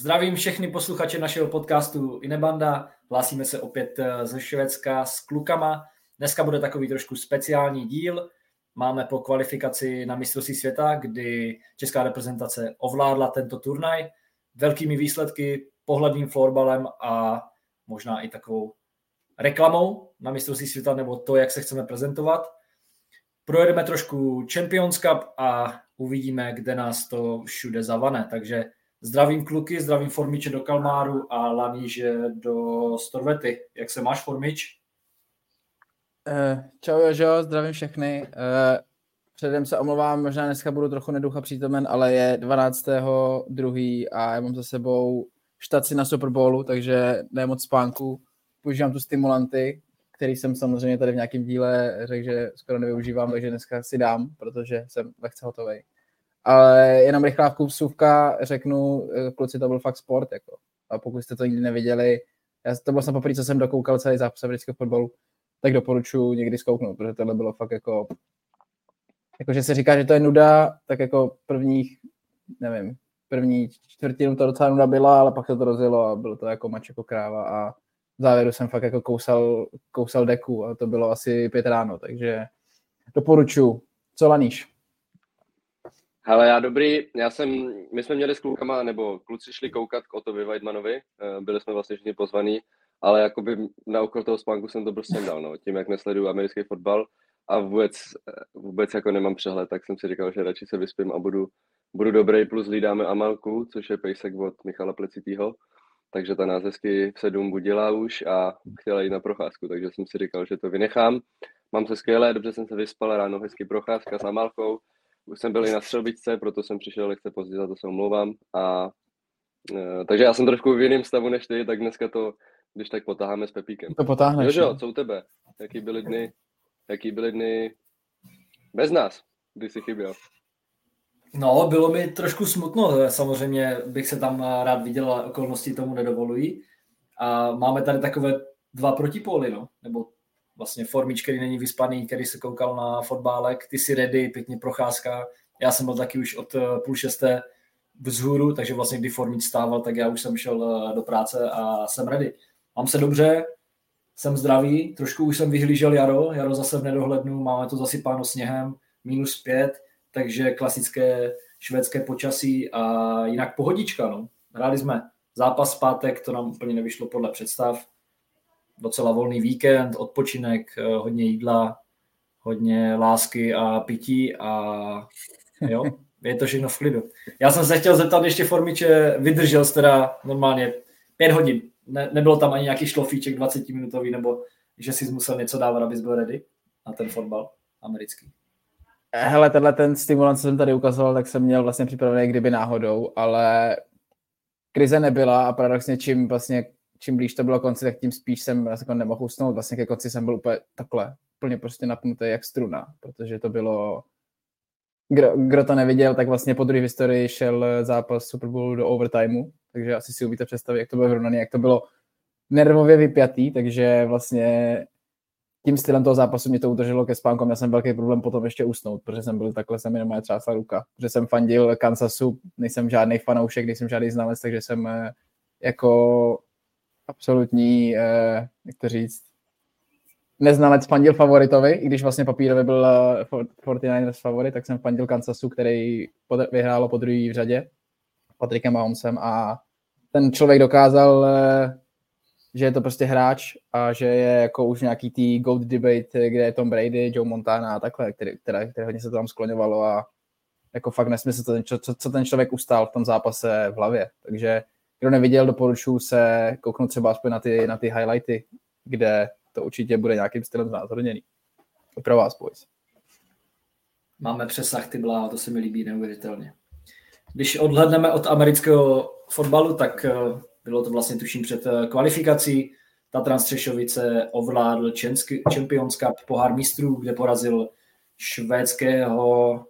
Zdravím všechny posluchače našeho podcastu Inebanda. Hlásíme se opět eh, ze Švédska s klukama. Dneska bude takový trošku speciální díl. Máme po kvalifikaci na mistrovství světa, kdy česká reprezentace ovládla tento turnaj velkými výsledky, pohledným florbalem a možná i takovou reklamou na mistrovství světa nebo to, jak se chceme prezentovat. Projedeme trošku Champions Cup a uvidíme, kde nás to všude zavane. Takže Zdravím kluky, zdravím Formiče do Kalmáru a Laníže do Storvety. Jak se máš, Formič? Uh, čau Jožo, zdravím všechny. Uh, předem se omlouvám, možná dneska budu trochu neducha přítomen, ale je 12.2. a já mám za sebou štaci na Super Bowlu, takže ne moc spánku. Používám tu stimulanty, který jsem samozřejmě tady v nějakém díle řekl, že skoro nevyužívám, takže dneska si dám, protože jsem lehce hotový. Ale jenom rychlá vkusůvka, řeknu, eh, kluci, to byl fakt sport, jako. A pokud jste to nikdy neviděli, já, to bylo jsem poprvé, co jsem dokoukal celý zápas amerického fotbalu, tak doporučuji někdy zkouknout, protože tohle bylo fakt jako, jako že se říká, že to je nuda, tak jako prvních, nevím, první čtvrtinu to docela nuda byla, ale pak se to rozjelo a bylo to jako mač jako kráva a v závěru jsem fakt jako kousal, kousal deku a to bylo asi pět ráno, takže doporučuji. Co laníš? Ale já dobrý, já jsem, my jsme měli s klukama, nebo kluci šli koukat k Otovi Weidmanovi, eh, byli jsme vlastně všichni pozvaní, ale jakoby na okolo toho spánku jsem to prostě dal, no, tím, jak nesleduju americký fotbal a vůbec, eh, vůbec jako nemám přehled, tak jsem si říkal, že radši se vyspím a budu, budu dobrý, plus hlídáme Amalku, což je pejsek od Michala Plecitýho, takže ta nás hezky v sedm budila už a chtěla jít na procházku, takže jsem si říkal, že to vynechám. Mám se skvěle, dobře jsem se vyspal, ráno hezky procházka s Amalkou, jsem byl i na střelbičce, proto jsem přišel lehce pozdě, za to se omlouvám. A, e, takže já jsem trošku v jiném stavu než ty, tak dneska to, když tak potáháme s Pepíkem. To potáhneš. Jo, no. co u tebe? Jaký byly dny, jaký byly dny bez nás, kdy jsi chyběl? No, bylo mi trošku smutno, samozřejmě bych se tam rád viděl, ale okolnosti tomu nedovolují. A máme tady takové dva protipóly, no, nebo vlastně Formič, který není vyspaný, který se koukal na fotbálek, ty si ready, pěkně procházka. Já jsem byl taky už od eh, půl šesté vzhůru, takže vlastně kdy Formič stával, tak já už jsem šel eh, do práce a jsem ready. Mám se dobře, jsem zdravý, trošku už jsem vyhlížel jaro, jaro zase v nedohlednu, máme to zasypáno sněhem, minus pět, takže klasické švédské počasí a jinak pohodička. No. Hráli jsme zápas pátek, to nám úplně nevyšlo podle představ docela volný víkend, odpočinek, eh, hodně jídla, hodně lásky a pití a jo, je to všechno v klidu. Já jsem se chtěl zeptat ještě Formiče, vydržel jsi teda normálně pět hodin, ne, nebylo tam ani nějaký šlofíček 20 minutový, nebo že jsi musel něco dávat, abys byl ready na ten fotbal americký. Hele, tenhle ten stimulant, co jsem tady ukazoval, tak jsem měl vlastně připravený kdyby náhodou, ale krize nebyla a paradoxně čím vlastně čím blíž to bylo konci, tak tím spíš jsem jako nemohl usnout. Vlastně ke konci jsem byl úplně takhle, úplně prostě napnutý jak struna, protože to bylo, kdo, kdo to neviděl, tak vlastně po druhé historii šel zápas Super Bowl do overtimeu, takže asi si umíte představit, jak to bylo vyrovnané, jak to bylo nervově vypjatý, takže vlastně tím stylem toho zápasu mě to udrželo ke spánku. Měl jsem velký problém potom ještě usnout, protože jsem byl takhle, se mi normálně třásla ruka. Protože jsem fandil Kansasu, nejsem žádný fanoušek, nejsem žádný znalec, takže jsem eh, jako absolutní, eh, jak to říct, neznalec fandil favoritovi, i když vlastně papírově byl 49ers eh, favorit, tak jsem fandil Kansasu, který vyhrálo po druhý v řadě Patrikem Mahomesem a ten člověk dokázal, eh, že je to prostě hráč a že je jako už nějaký tý GOAT debate, kde je Tom Brady, Joe Montana a takhle, který, které, které hodně se to tam skloňovalo a jako fakt nesmysl, co, co ten člověk ustál v tom zápase v hlavě. Takže kdo neviděl, doporučuji se kouknout třeba aspoň na ty, na ty highlighty, kde to určitě bude nějakým stylem znázorněný. Pro vás, boys. Máme přesah ty blá, to se mi líbí neuvěřitelně. Když odhledneme od amerického fotbalu, tak eh, bylo to vlastně tuším před eh, kvalifikací. Tatran Střešovice ovládl Champions Cup pohár mistrů, kde porazil švédského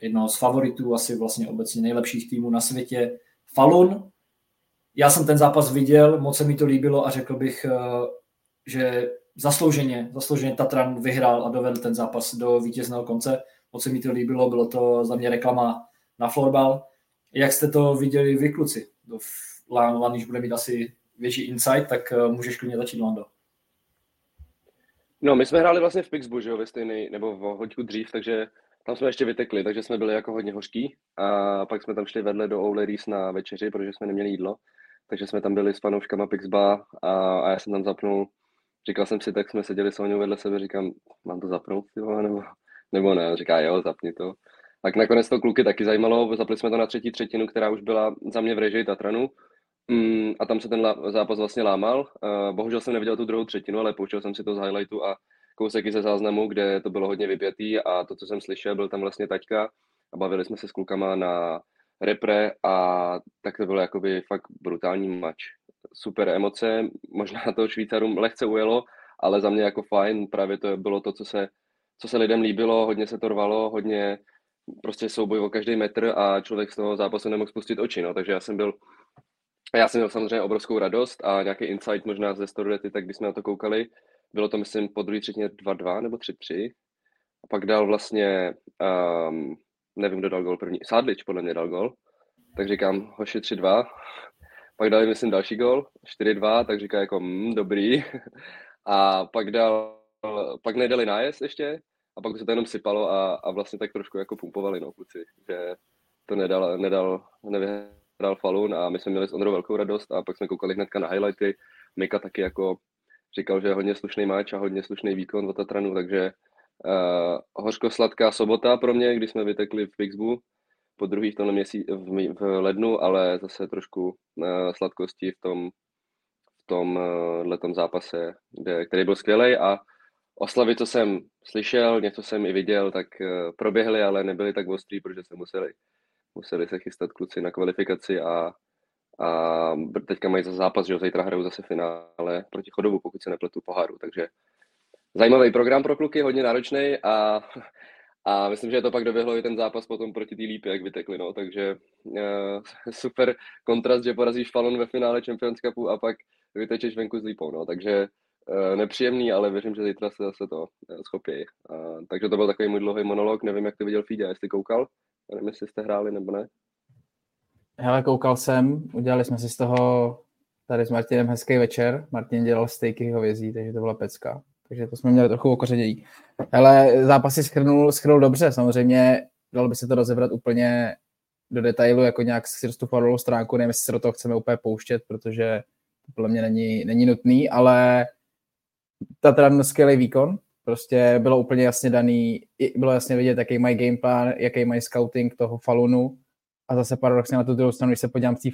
jednoho z favoritů, asi vlastně obecně nejlepších týmů na světě, Falun. Já jsem ten zápas viděl, moc se mi to líbilo a řekl bych, eh, že zaslouženě, zaslouženě Tatran vyhrál a dovedl ten zápas do vítězného konce. Moc se mi to líbilo, bylo to za mě reklama na florbal. Jak jste to viděli vy, kluci? Laniš bude mít asi větší insight, tak uh, můžeš klidně začít, Lando. No, my jsme hráli vlastně v Pixbu, že jo, ve stejný, nebo v hoďku dřív, takže tam jsme ještě vytekli, takže jsme byli jako hodně hořký a pak jsme tam šli vedle do Ouleries na večeři, protože jsme neměli jídlo, takže jsme tam byli s fanouškama Pixba a, a já jsem tam zapnul, říkal jsem si, tak jsme seděli s Oňou vedle sebe, říkám, mám to zapnout, jo, nebo, nebo ne, říká, jo, zapni to. Tak nakonec to kluky taky zajímalo, zapli jsme to na třetí třetinu, která už byla za mě v režii Tatranu, Mm, a tam se ten zápas vlastně lámal. Uh, bohužel jsem neviděl tu druhou třetinu, ale pouštěl jsem si to z highlightu a kousek ze záznamu, kde to bylo hodně vypětý a to, co jsem slyšel, byl tam vlastně taťka a bavili jsme se s klukama na repre a tak to bylo jakoby fakt brutální mač. Super emoce, možná to Švýcarům lehce ujelo, ale za mě jako fajn, právě to bylo to, co se, co se lidem líbilo, hodně se to rvalo, hodně prostě souboj o každý metr a člověk z toho zápasu nemohl spustit oči, no, takže já jsem byl já jsem měl samozřejmě obrovskou radost a nějaký insight možná ze Storylety, tak když jsme na to koukali, bylo to myslím po druhé třetině 2-2 nebo 3-3. A pak dal vlastně, um, nevím, kdo dal gol první, Sádlič podle mě dal gol. Tak říkám, hoši 3-2. Pak dali, myslím, další gol, 4-2, tak říká jako, mm, dobrý. A pak dal, pak nedali nájezd ještě, a pak se to jenom sypalo a, a vlastně tak trošku jako pumpovali, no, kluci, že to nedal, nedal, nevyhrál Falun a my jsme měli s Ondrou velkou radost a pak jsme koukali hnedka na highlighty. Mika taky jako říkal, že je hodně slušný máč a hodně slušný výkon od Tatranu, takže uh, hořko-sladká sobota pro mě, když jsme vytekli v Pixbu. Po druhý v, měsíc, v, v lednu, ale zase trošku uh, sladkosti v tom, v tom uh, letom zápase, kde, který byl skvělý a oslavy, co jsem slyšel, něco jsem i viděl, tak uh, proběhly, ale nebyly tak ostrý, protože se museli, museli se chystat kluci na kvalifikaci a a teďka mají za zápas, že zítra hrajou zase finále proti Chodovu, pokud se nepletu poháru, takže zajímavý program pro kluky, hodně náročný a, a myslím, že to pak doběhlo i ten zápas potom proti té lípě, jak vytekli, no, takže uh, super kontrast, že porazíš Falon ve finále Champions Cupu a pak vytečeš venku s lípou, no, takže uh, nepříjemný, ale věřím, že zítra se zase to uh, schopí. Uh, takže to byl takový můj dlouhý monolog, nevím, jak to viděl Fíďa, jestli koukal, nevím, jestli jste hráli nebo ne. Hele, koukal jsem, udělali jsme si z toho tady s Martinem hezký večer. Martin dělal stejky hovězí, takže to byla pecka. Takže to jsme měli trochu okořenění. Ale zápasy schrnul, schrnul dobře, samozřejmě. Dalo by se to rozebrat úplně do detailu, jako nějak si tu stránku, nevím, jestli se do toho chceme úplně pouštět, protože to podle mě není, není nutný, ale Tatran skvělý výkon, prostě bylo úplně jasně daný, bylo jasně vidět, jaký mají gameplan, jaký mají scouting toho Falunu, a zase paradoxně na tu druhou stranu, když se podívám z té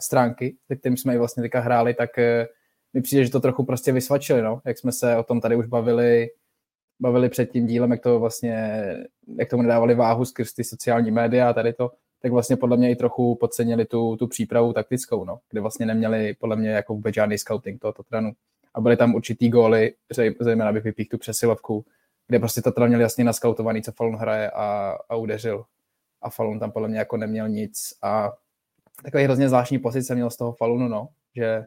stránky, se kterým jsme i vlastně teďka hráli, tak eh, mi přijde, že to trochu prostě vysvačili, no. Jak jsme se o tom tady už bavili, bavili před tím dílem, jak to vlastně, jak tomu nedávali váhu skrz ty sociální média a tady to, tak vlastně podle mě i trochu podcenili tu, tu přípravu taktickou, no, kde vlastně neměli podle mě jako vůbec žádný scouting toho Tatranu. A byly tam určitý góly, zejména bych vypích tu přesilovku, kde prostě Tatran měl jasně naskautovaný, co Falun hraje a, a udeřil a Falun tam podle mě jako neměl nic a takový hrozně zvláštní pocit jsem měl z toho Falunu, no, že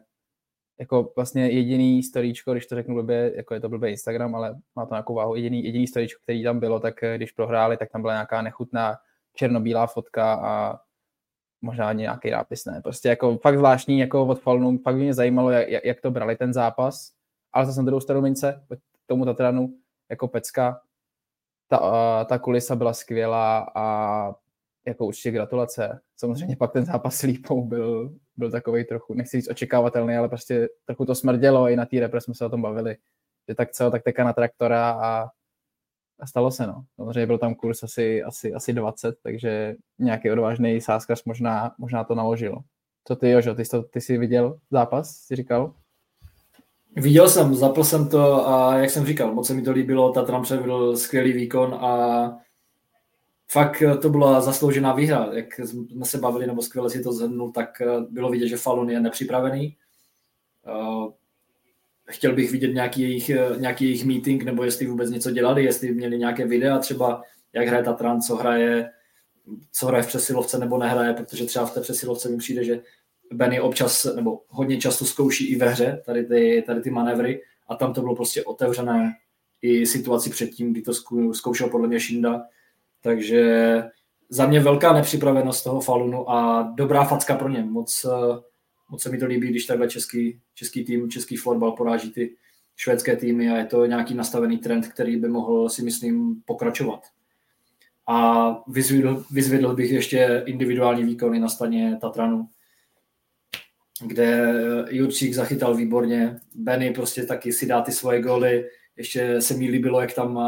jako vlastně jediný storíčko, když to řeknu blbě, jako je to blbě Instagram, ale má to nějakou váhu, jediný, jediný storíčko, který tam bylo, tak eh, když prohráli, tak tam byla nějaká nechutná černobílá fotka a možná nějaký nápis, ne. Prostě jako fakt zvláštní, jako od Falunu, fakt by mě zajímalo, jak, jak to brali ten zápas, ale zase na druhou stranu mince, tomu Tatranu, jako pecka, ta, ta kulisa byla skvělá a jako určitě gratulace. Samozřejmě pak ten zápas s Lípou byl, byl takový trochu, nechci říct očekávatelný, ale prostě trochu to smrdělo, i na té repre jsme se o tom bavili, že tak co, tak teka na traktora a, a stalo se, no. Samozřejmě byl tam kurz asi, asi, asi 20, takže nějaký odvážný sáskař možná, možná to naložil. Co ty, Jožo, ty, jsi, ty jsi viděl zápas, jsi říkal? Viděl jsem, zapl jsem to a jak jsem říkal, moc se mi to líbilo, Tatran předvedl skvělý výkon a fakt to byla zasloužená výhra. Jak jsme se bavili, nebo skvěle si to zhrnul, tak eh, bylo vidět, že Falun je nepřipravený. Eh, chtěl bych vidět nějaký jejich, eh, nějaký jejich meeting, nebo jestli vůbec něco dělali, jestli měli nějaké videa třeba, jak hraje Tatran, co hraje, co hraje v přesilovce nebo nehraje, protože třeba v té přesilovce mi přijde, že Benny občas, nebo hodně často zkouší i ve hře tady ty, tady ty manévry a tam to bylo prostě otevřené i situaci předtím, kdy to zkoušel podle mě Šinda, takže za mě velká nepřipravenost toho Falunu a dobrá facka pro ně. Moc, moc se mi to líbí, když takhle český, český tým, český florbal poráží ty švédské týmy a je to nějaký nastavený trend, který by mohl si myslím pokračovat. A vyzvedl, vyzvedl bych ještě individuální výkony na staně Tatranu, kde Jurčík zachytal výborně, Benny prostě taky si dá ty svoje góly, ještě se mi líbilo, jak tam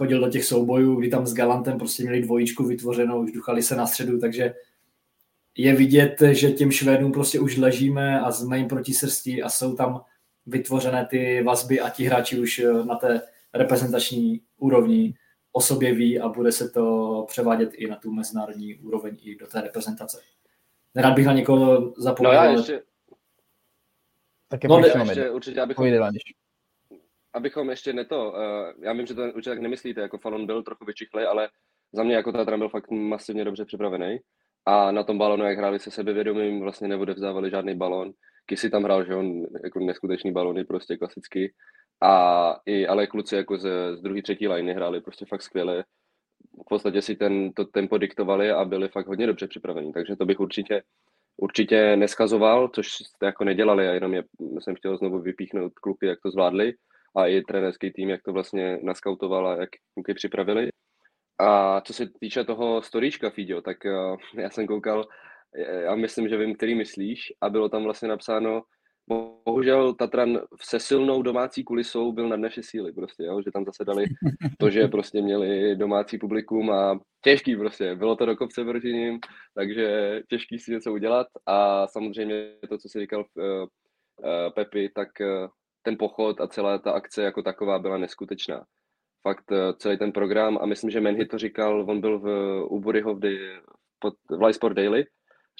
chodil do těch soubojů, kdy tam s Galantem prostě měli dvojičku vytvořenou, už duchali se na středu, takže je vidět, že těm Švédům prostě už ležíme a jsme jim proti srsti a jsou tam vytvořené ty vazby a ti hráči už na té reprezentační úrovni o sobě ví a bude se to převádět i na tu mezinárodní úroveň i do té reprezentace. Nerad bych na někoho zapomněl. No já ještě... Tak je no, ještě, ještě určitě, abychom, abychom ještě neto, uh, já vím, že to určitě tak nemyslíte, jako Falon byl trochu vyčichlej, ale za mě jako Tatran byl fakt masivně dobře připravený. A na tom balonu, jak hráli se sebevědomím, vlastně neodevzdávali žádný balon. Kisi tam hrál, že on jako neskutečný balony, prostě klasicky. A i, ale kluci jako z, z druhé, třetí liny hráli prostě fakt skvěle. V podstatě si ten, to tempo diktovali a byli fakt hodně dobře připravení, takže to bych určitě, určitě neskazoval, což jste jako nedělali a jenom je, jsem chtěl znovu vypíchnout kluky, jak to zvládli a i trenerský tým, jak to vlastně naskautoval a jak kluky připravili. A co se týče toho storíčka, Fidio, tak uh, já jsem koukal, já myslím, že vím, který myslíš a bylo tam vlastně napsáno, bohužel Tatran se silnou domácí kulisou byl na naše síly prostě, jo? že tam zase dali to, že prostě měli domácí publikum a těžký prostě, bylo to do kopce proti ním, takže těžký si něco udělat a samozřejmě to, co si říkal uh, uh, Pepi, tak uh, ten pochod a celá ta akce jako taková byla neskutečná. Fakt uh, celý ten program a myslím, že Menhy to říkal, on byl v, u Buryho v, v, v Live Sport Daily,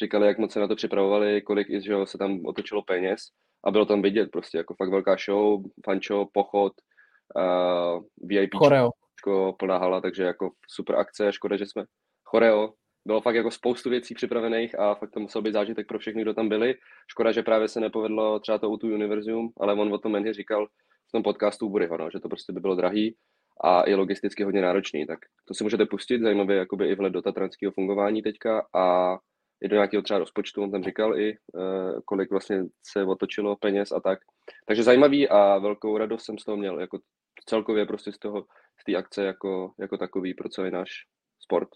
říkali, jak moc se na to připravovali, kolik že se tam otočilo peněz a bylo tam vidět prostě jako fakt velká show, fančo, pochod, uh, VIP, choreo. plná hala, takže jako super akce, škoda, že jsme choreo, bylo fakt jako spoustu věcí připravených a fakt to musel být zážitek pro všechny, kdo tam byli. Škoda, že právě se nepovedlo třeba to u tu Univerzum, ale on o tom Mendy říkal v tom podcastu Buryho, no, že to prostě by bylo drahý a i logisticky hodně náročný. Tak to si můžete pustit, zajímavě jakoby i vhled do tatranského fungování teďka a i do nějakého třeba rozpočtu, on tam říkal i, uh, kolik vlastně se otočilo peněz a tak. Takže zajímavý a velkou radost jsem z toho měl, jako celkově prostě z toho, z té akce jako, jako takový pro celý náš sport.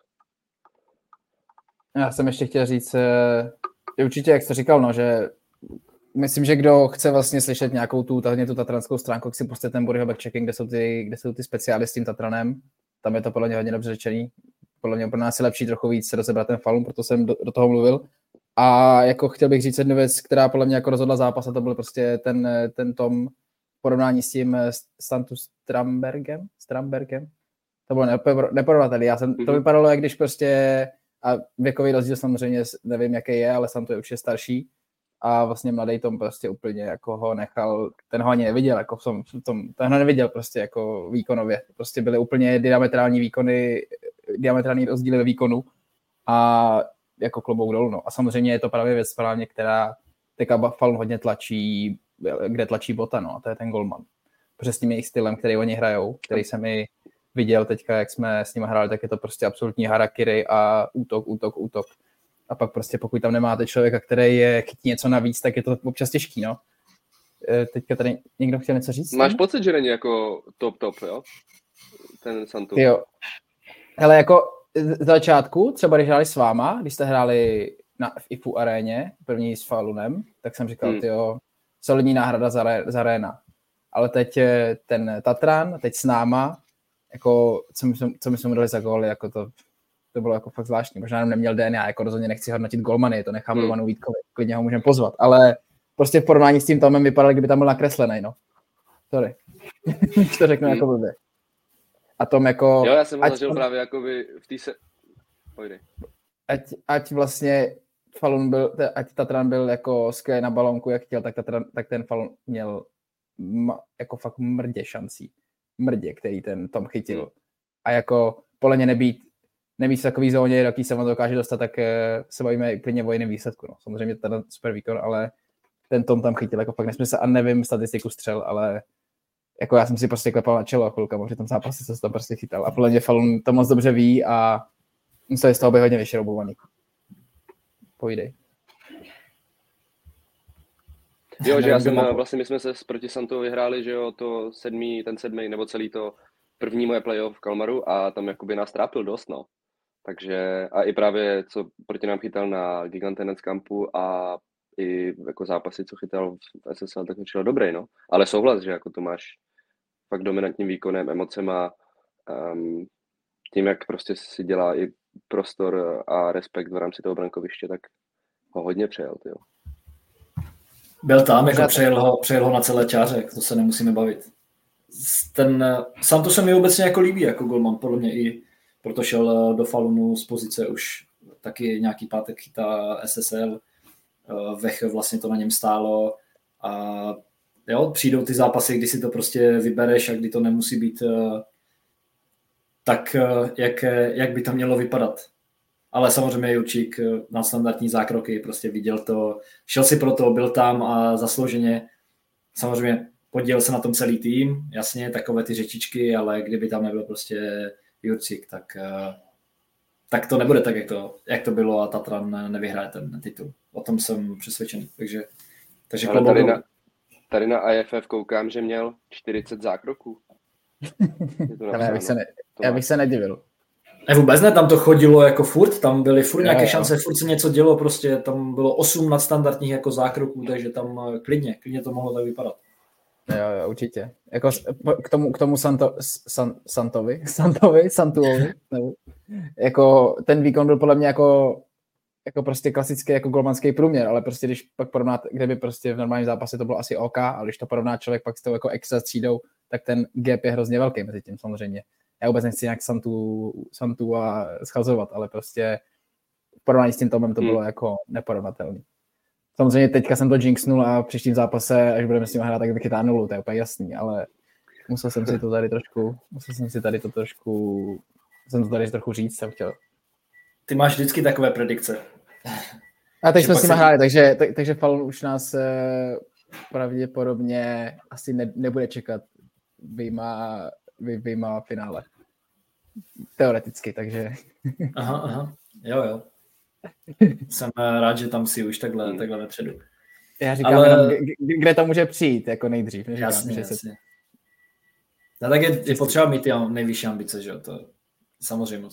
Já jsem ještě chtěl říct, eh, že určitě, jak jste říkal, no, že myslím, že kdo chce vlastně slyšet nějakou tu, tady tu tatranskou stránku, tak si prostě ten Bodyho backchecking, kde jsou ty, kde jsou ty speciály s tím Tatranem. Tam je to podle mě hodně dobře řečený podle mě pro nás je lepší trochu víc rozebrat ten falun, proto jsem do, do toho mluvil. A jako chtěl bych říct jednu věc, která podle mě jako rozhodla zápas, a to byl prostě ten, ten tom porovnání s tím Santu Strambergem, Strambergem. To bylo neporovnatelné. Já jsem, to mhm. vypadalo, jak když prostě, a věkový rozdíl samozřejmě nevím, jaký je, ale Santu je určitě starší, a vlastně mladý Tom prostě úplně jako ho nechal, ten ho ani neviděl, jako v tom, v tom ten ho neviděl prostě jako výkonově. Prostě byly úplně diametrální výkony, diametrální rozdíly ve výkonu a jako klobouk dolů. No. A samozřejmě je to právě věc správně, která teďka Falun hodně tlačí, kde tlačí bota, no, a to je ten golman. S tím jejich stylem, který oni hrajou, který jsem mi viděl teďka, jak jsme s nimi hráli, tak je to prostě absolutní harakiri a útok, útok, útok a pak prostě pokud tam nemáte člověka, který je chytí něco navíc, tak je to občas těžký, no. E, teďka tady někdo chtěl něco říct? Máš pocit, že není jako top top, jo? Ten Santu. Jo. Hele, jako z začátku, třeba když hráli s váma, když jste hráli na, v IFU aréně, první s Falunem, tak jsem říkal, hmm. jo, solidní náhrada za, za Réna. Ale teď ten Tatran, teď s náma, jako, co my, co my jsme dali za góly, jako to, to bylo jako fakt zvláštní. Možná jenom neměl DNA, jako rozhodně nechci hodnotit golmany, to nechám hmm. Romanu Vítkovi, klidně ho můžeme pozvat, ale prostě v porovnání s tím Tomem vypadal, kdyby tam byl nakreslený, no. Sorry. Když to řeknu hmm. jako blbě. A Tom jako... Jo, já jsem ho zažil právě jako by v té se... Pojde. Ať, ať vlastně Falun byl, ať Tatran byl jako skvělý na balonku, jak chtěl, tak, Tatran, tak ten Falun měl ma, jako fakt mrdě šancí. Mrdě, který ten Tom chytil. Hmm. A jako podle mě nebýt nebýt v takový zóně, jaký se on dokáže dostat, tak eh, se bavíme klidně o jiném výsledku. No. Samozřejmě ten super výkon, ale ten Tom tam chytil jako fakt nesmysl a nevím statistiku střel, ale jako já jsem si prostě klepal na čelo a chvilka, tom zápase co se tam prostě chytal. A podle mě Falun to moc dobře ví a museli z toho být hodně vyšroubovaný. Povídej. Jo, že já jsem, vlastně my jsme se proti Santou vyhráli, že jo, to sedmý, ten sedmý, nebo celý to první moje playoff v Kalmaru a tam jakoby nás trápil dost, no. Takže a i právě, co proti nám chytal na Gigantenec Campu a i jako zápasy, co chytal v SSL, tak začal dobrý, no. Ale souhlas, že jako to máš fakt dominantním výkonem, emocema, um, tím, jak prostě si dělá i prostor a respekt v rámci toho brankoviště, tak ho hodně přejel, jo. Byl tam, jako přejel ho, přejel ho na celé čáře, to se nemusíme bavit. Ten, sám to se mi obecně jako líbí jako golman, podle mě i proto šel do Falunu z pozice už taky nějaký pátek chytá SSL, eh, Vech vlastně to na něm stálo a jo, přijdou ty zápasy, kdy si to prostě vybereš a kdy to nemusí být eh, tak, eh, jak, jak by to mělo vypadat. Ale samozřejmě Jurčík na standardní zákroky prostě viděl to, šel si pro to, byl tam a zaslouženě samozřejmě podílel se na tom celý tým, jasně, takové ty řečičky, ale kdyby tam nebyl prostě Jurčík, tak, tak to nebude tak, jak to, jak to bylo a Tatran nevyhraje ten titul. O tom jsem přesvědčený. Takže, takže Ale tady na, tady na IFF koukám, že měl 40 zákroků. Já bych se, ne, já bych se nedivil. Ne, vůbec ne, tam to chodilo jako furt, tam byly furt nějaké jo, jo. šance, furt se něco dělo, prostě tam bylo 8 nadstandardních jako zákroků, takže tam eh, klidně, klidně to mohlo tak vypadat. Jo, jo, určitě. Jako k tomu, k tomu Santo, San, Santovi, Santovi, Santuovi, nebo, jako ten výkon byl podle mě jako, jako prostě klasický jako golmanský průměr, ale prostě když pak porovnáte, kdyby prostě v normálním zápase to bylo asi OK, ale když to porovná člověk pak s tou jako extra střídou, tak ten gap je hrozně velký mezi tím samozřejmě. Já vůbec nechci nějak Santu, Santu a schazovat, ale prostě v porovnání s tím Tomem to bylo hmm. jako neporovnatelné. Samozřejmě teďka jsem to jinxnul a v příštím zápase, až budeme s ním hrát, tak vychytá nulu, to je úplně jasný, ale musel jsem si to tady trošku, musel jsem si tady to trošku, jsem to tady trochu říct, jsem chtěl. Ty máš vždycky takové predikce. A teď jsme s nimi hráli, takže, tak, takže Falun už nás eh, pravděpodobně asi ne, nebude čekat vyjma, vy, vyjma finále. Teoreticky, takže. Aha, aha, jo, jo. Jsem rád, že tam si už takhle, hmm. takhle vepředu. Já říkám, Ale... jenom, kde to může přijít jako nejdřív. Neříkám, jasně, že jasně. Se... No, tak je, je potřeba mít ty nejvyšší ambice, že jo, to samozřejmě.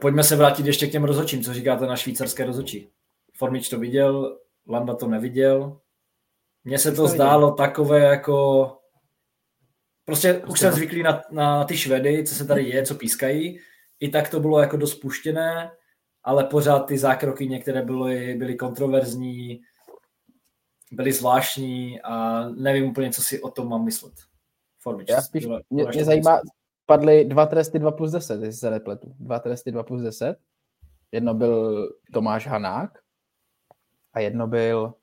Pojďme se vrátit ještě k těm rozhodčím, co říkáte na švýcarské rozhodčí. Formič to viděl, Landa to neviděl. Mně se to zdálo takové jako... Prostě už jsem zvyklý na, na ty Švedy, co se tady je, co pískají. I tak to bylo jako dost puštěné ale pořád ty zákroky některé byly, byly kontroverzní, byly zvláštní a nevím úplně, co si o tom mám myslet. Formič, Já spíš, byla, mě, mě zajímá, padly dva tresty 2 plus 10, jestli se nepletu. Dva tresty 2 plus 10. Jedno byl Tomáš Hanák a jedno byl...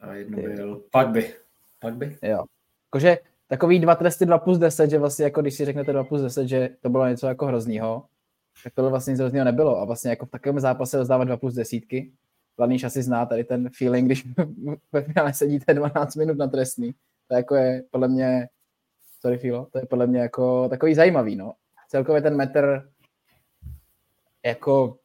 A jedno byl Pagby. Pagby? Jo. Jakože takový dva tresty 2 plus 10, že vlastně jako když si řeknete 2 plus 10, že to bylo něco jako hroznýho, tak tohle vlastně nic hrozného nebylo. A vlastně jako v takovém zápase rozdávat 2 plus desítky, Hlavní asi zná tady ten feeling, když ve finále sedíte 12 minut na trestný. To jako je podle mě, sorry Filo, to je podle mě jako takový zajímavý, no. Celkově ten metr jako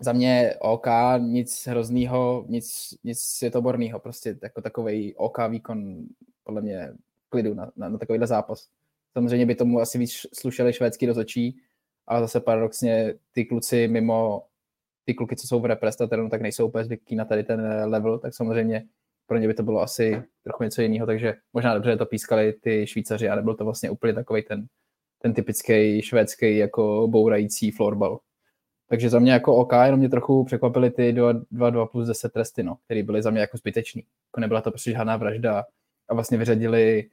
za mě OK, nic hroznýho, nic, nic světoborného, prostě jako takový OK výkon podle mě klidu na, na, na takovýhle zápas. Samozřejmě by tomu asi víc slušeli švédský rozočí, a zase paradoxně ty kluci mimo ty kluky, co jsou v reprezentatéru, tak nejsou úplně zvyklí na tady ten level, tak samozřejmě pro ně by to bylo asi trochu něco jiného, takže možná dobře to pískali ty Švýcaři a nebyl to vlastně úplně takový ten, ten typický švédský jako bourající florbal. Takže za mě jako OK, jenom mě trochu překvapily ty 2-2 plus 10 tresty, no, které byly za mě jako zbytečný. Jako nebyla to prostě žádná vražda a vlastně vyřadili,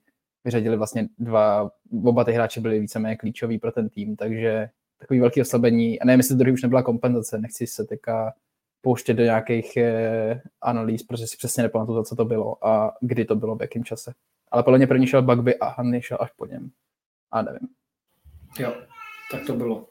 vyřadili vlastně dva, oba ty hráči byli víceméně klíčoví pro ten tým, takže takový velký oslabení. A nevím, jestli to druhý už nebyla kompenzace, nechci se teďka pouštět do nějakých eh, analýz, protože si přesně nepamatuju, co to bylo a kdy to bylo, v jakém čase. Ale podle mě první šel Bugby a Hanny šel až po něm. A nevím. Jo, tak to bylo.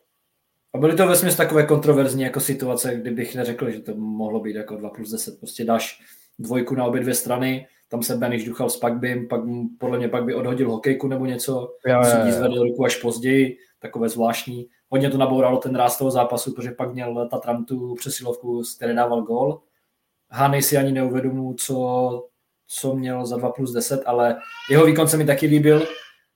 A byly to vesměs takové kontroverzní jako situace, kdybych neřekl, že to mohlo být jako 2 plus 10. Prostě dáš dvojku na obě dvě strany, tam se Beniš duchal s Pagbym, pak podle mě pak by odhodil hokejku nebo něco, jo. zvedl ruku až později, takové zvláštní hodně to nabouralo ten ráz toho zápasu, protože pak měl Tatran tu přesilovku, z které dával gol. Hany si ani neuvědomu, co co měl za 2 plus 10, ale jeho výkon se mi taky líbil.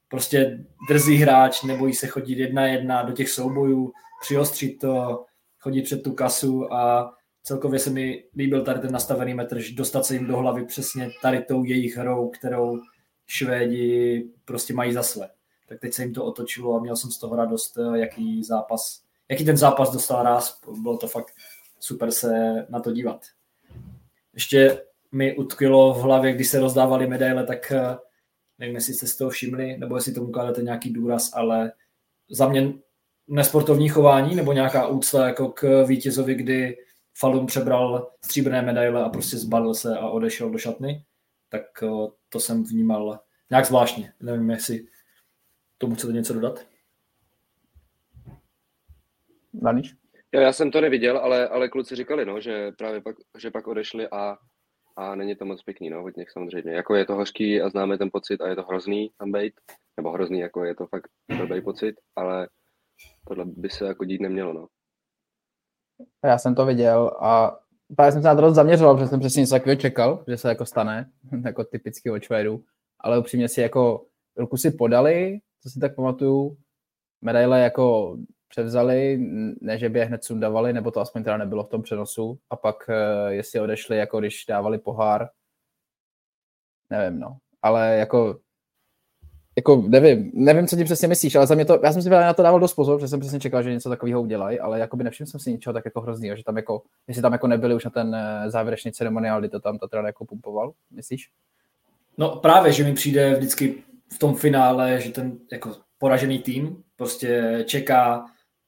Prostě drzý hráč, nebojí se chodit jedna jedna do těch soubojů, přiostřit to, chodit před tu kasu a celkově se mi líbil tady ten nastavený metr, že dostat se jim do hlavy přesně tady tou jejich hrou, kterou Švédi prostě mají za své. Tak teď se jim to otočilo a měl jsem z toho radost, jaký zápas, jaký ten zápas dostal ráz, bylo to fakt super se na to dívat. Ještě mi utkvělo v hlavě, když se rozdávali medaile, tak eh, nevím, jestli jste z toho všimli, nebo jestli tomu kladete nějaký důraz, ale za mě nesportovní chování nebo nějaká úcta jako k vítězovi, kdy Falun přebral stříbrné medaile a prostě zbalil se a odešel do šatny, tak eh, to jsem vnímal nějak zvláštně. Nevím, jestli tomu chcete něco dodat. Daniš? Jo, já jsem to neviděl, ale, ale kluci říkali, no, že právě pak, že pak odešli a, a není to moc pěkný, no, od nich samozřejmě. Jako je to hořký a známe ten pocit a je to hrozný tam být, nebo hrozný, jako je to fakt dobrý pocit, ale tohle by se jako dít nemělo, no. Já jsem to viděl a právě jsem se na to dost zaměřoval, protože jsem přesně něco takového čekal, že se jako stane, jako typicky od Švédů, ale upřímně si jako ruku si podali, co si tak pamatuju, medaile jako převzali, ne, že by je hned sundavali, nebo to aspoň teda nebylo v tom přenosu, a pak uh, jestli odešli, jako když dávali pohár, nevím, no. Ale jako, jako nevím, nevím, co ti přesně myslíš, ale za mě to, já jsem si na to dával dost pozor, protože jsem přesně čekal, že něco takového udělají, ale jako by nevšiml jsem si ničeho tak jako hroznýho, že tam jako, jestli tam jako nebyli už na ten eh, závěrečný ceremoniál, kdy to tam Tatran jako pumpoval, myslíš? No právě, že mi přijde vždycky v tom finále, že ten jako poražený tým prostě čeká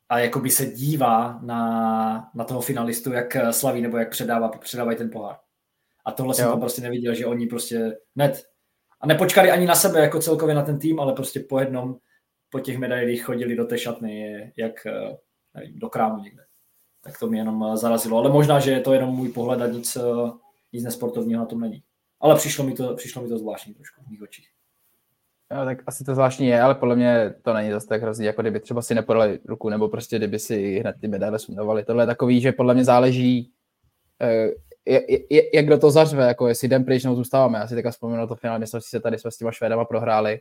a jakoby se dívá na, na toho finalistu, jak slaví nebo jak předává, předávají ten pohár. A tohle jo. jsem tam prostě neviděl, že oni prostě net a nepočkali ani na sebe jako celkově na ten tým, ale prostě po jednom po těch medailích chodili do té šatny, jak eh, nevím, do krámu někde. Tak to mě jenom eh, zarazilo. Ale možná, že je to jenom můj pohled a nic, eh, nic nesportovního na tom není. Ale přišlo mi to, přišlo mi to zvláštní trošku v mých očích. Jo, tak asi to zvláštní je, ale podle mě to není zase tak hrozný, jako kdyby třeba si nepodali ruku, nebo prostě kdyby si hned ty medaile sundovali. Tohle je takový, že podle mě záleží, jak kdo to zařve, jako jestli jdem pryč, nebo zůstáváme. Já si teďka vzpomínal to finále mistrovství se tady jsme s těma Švédama prohráli,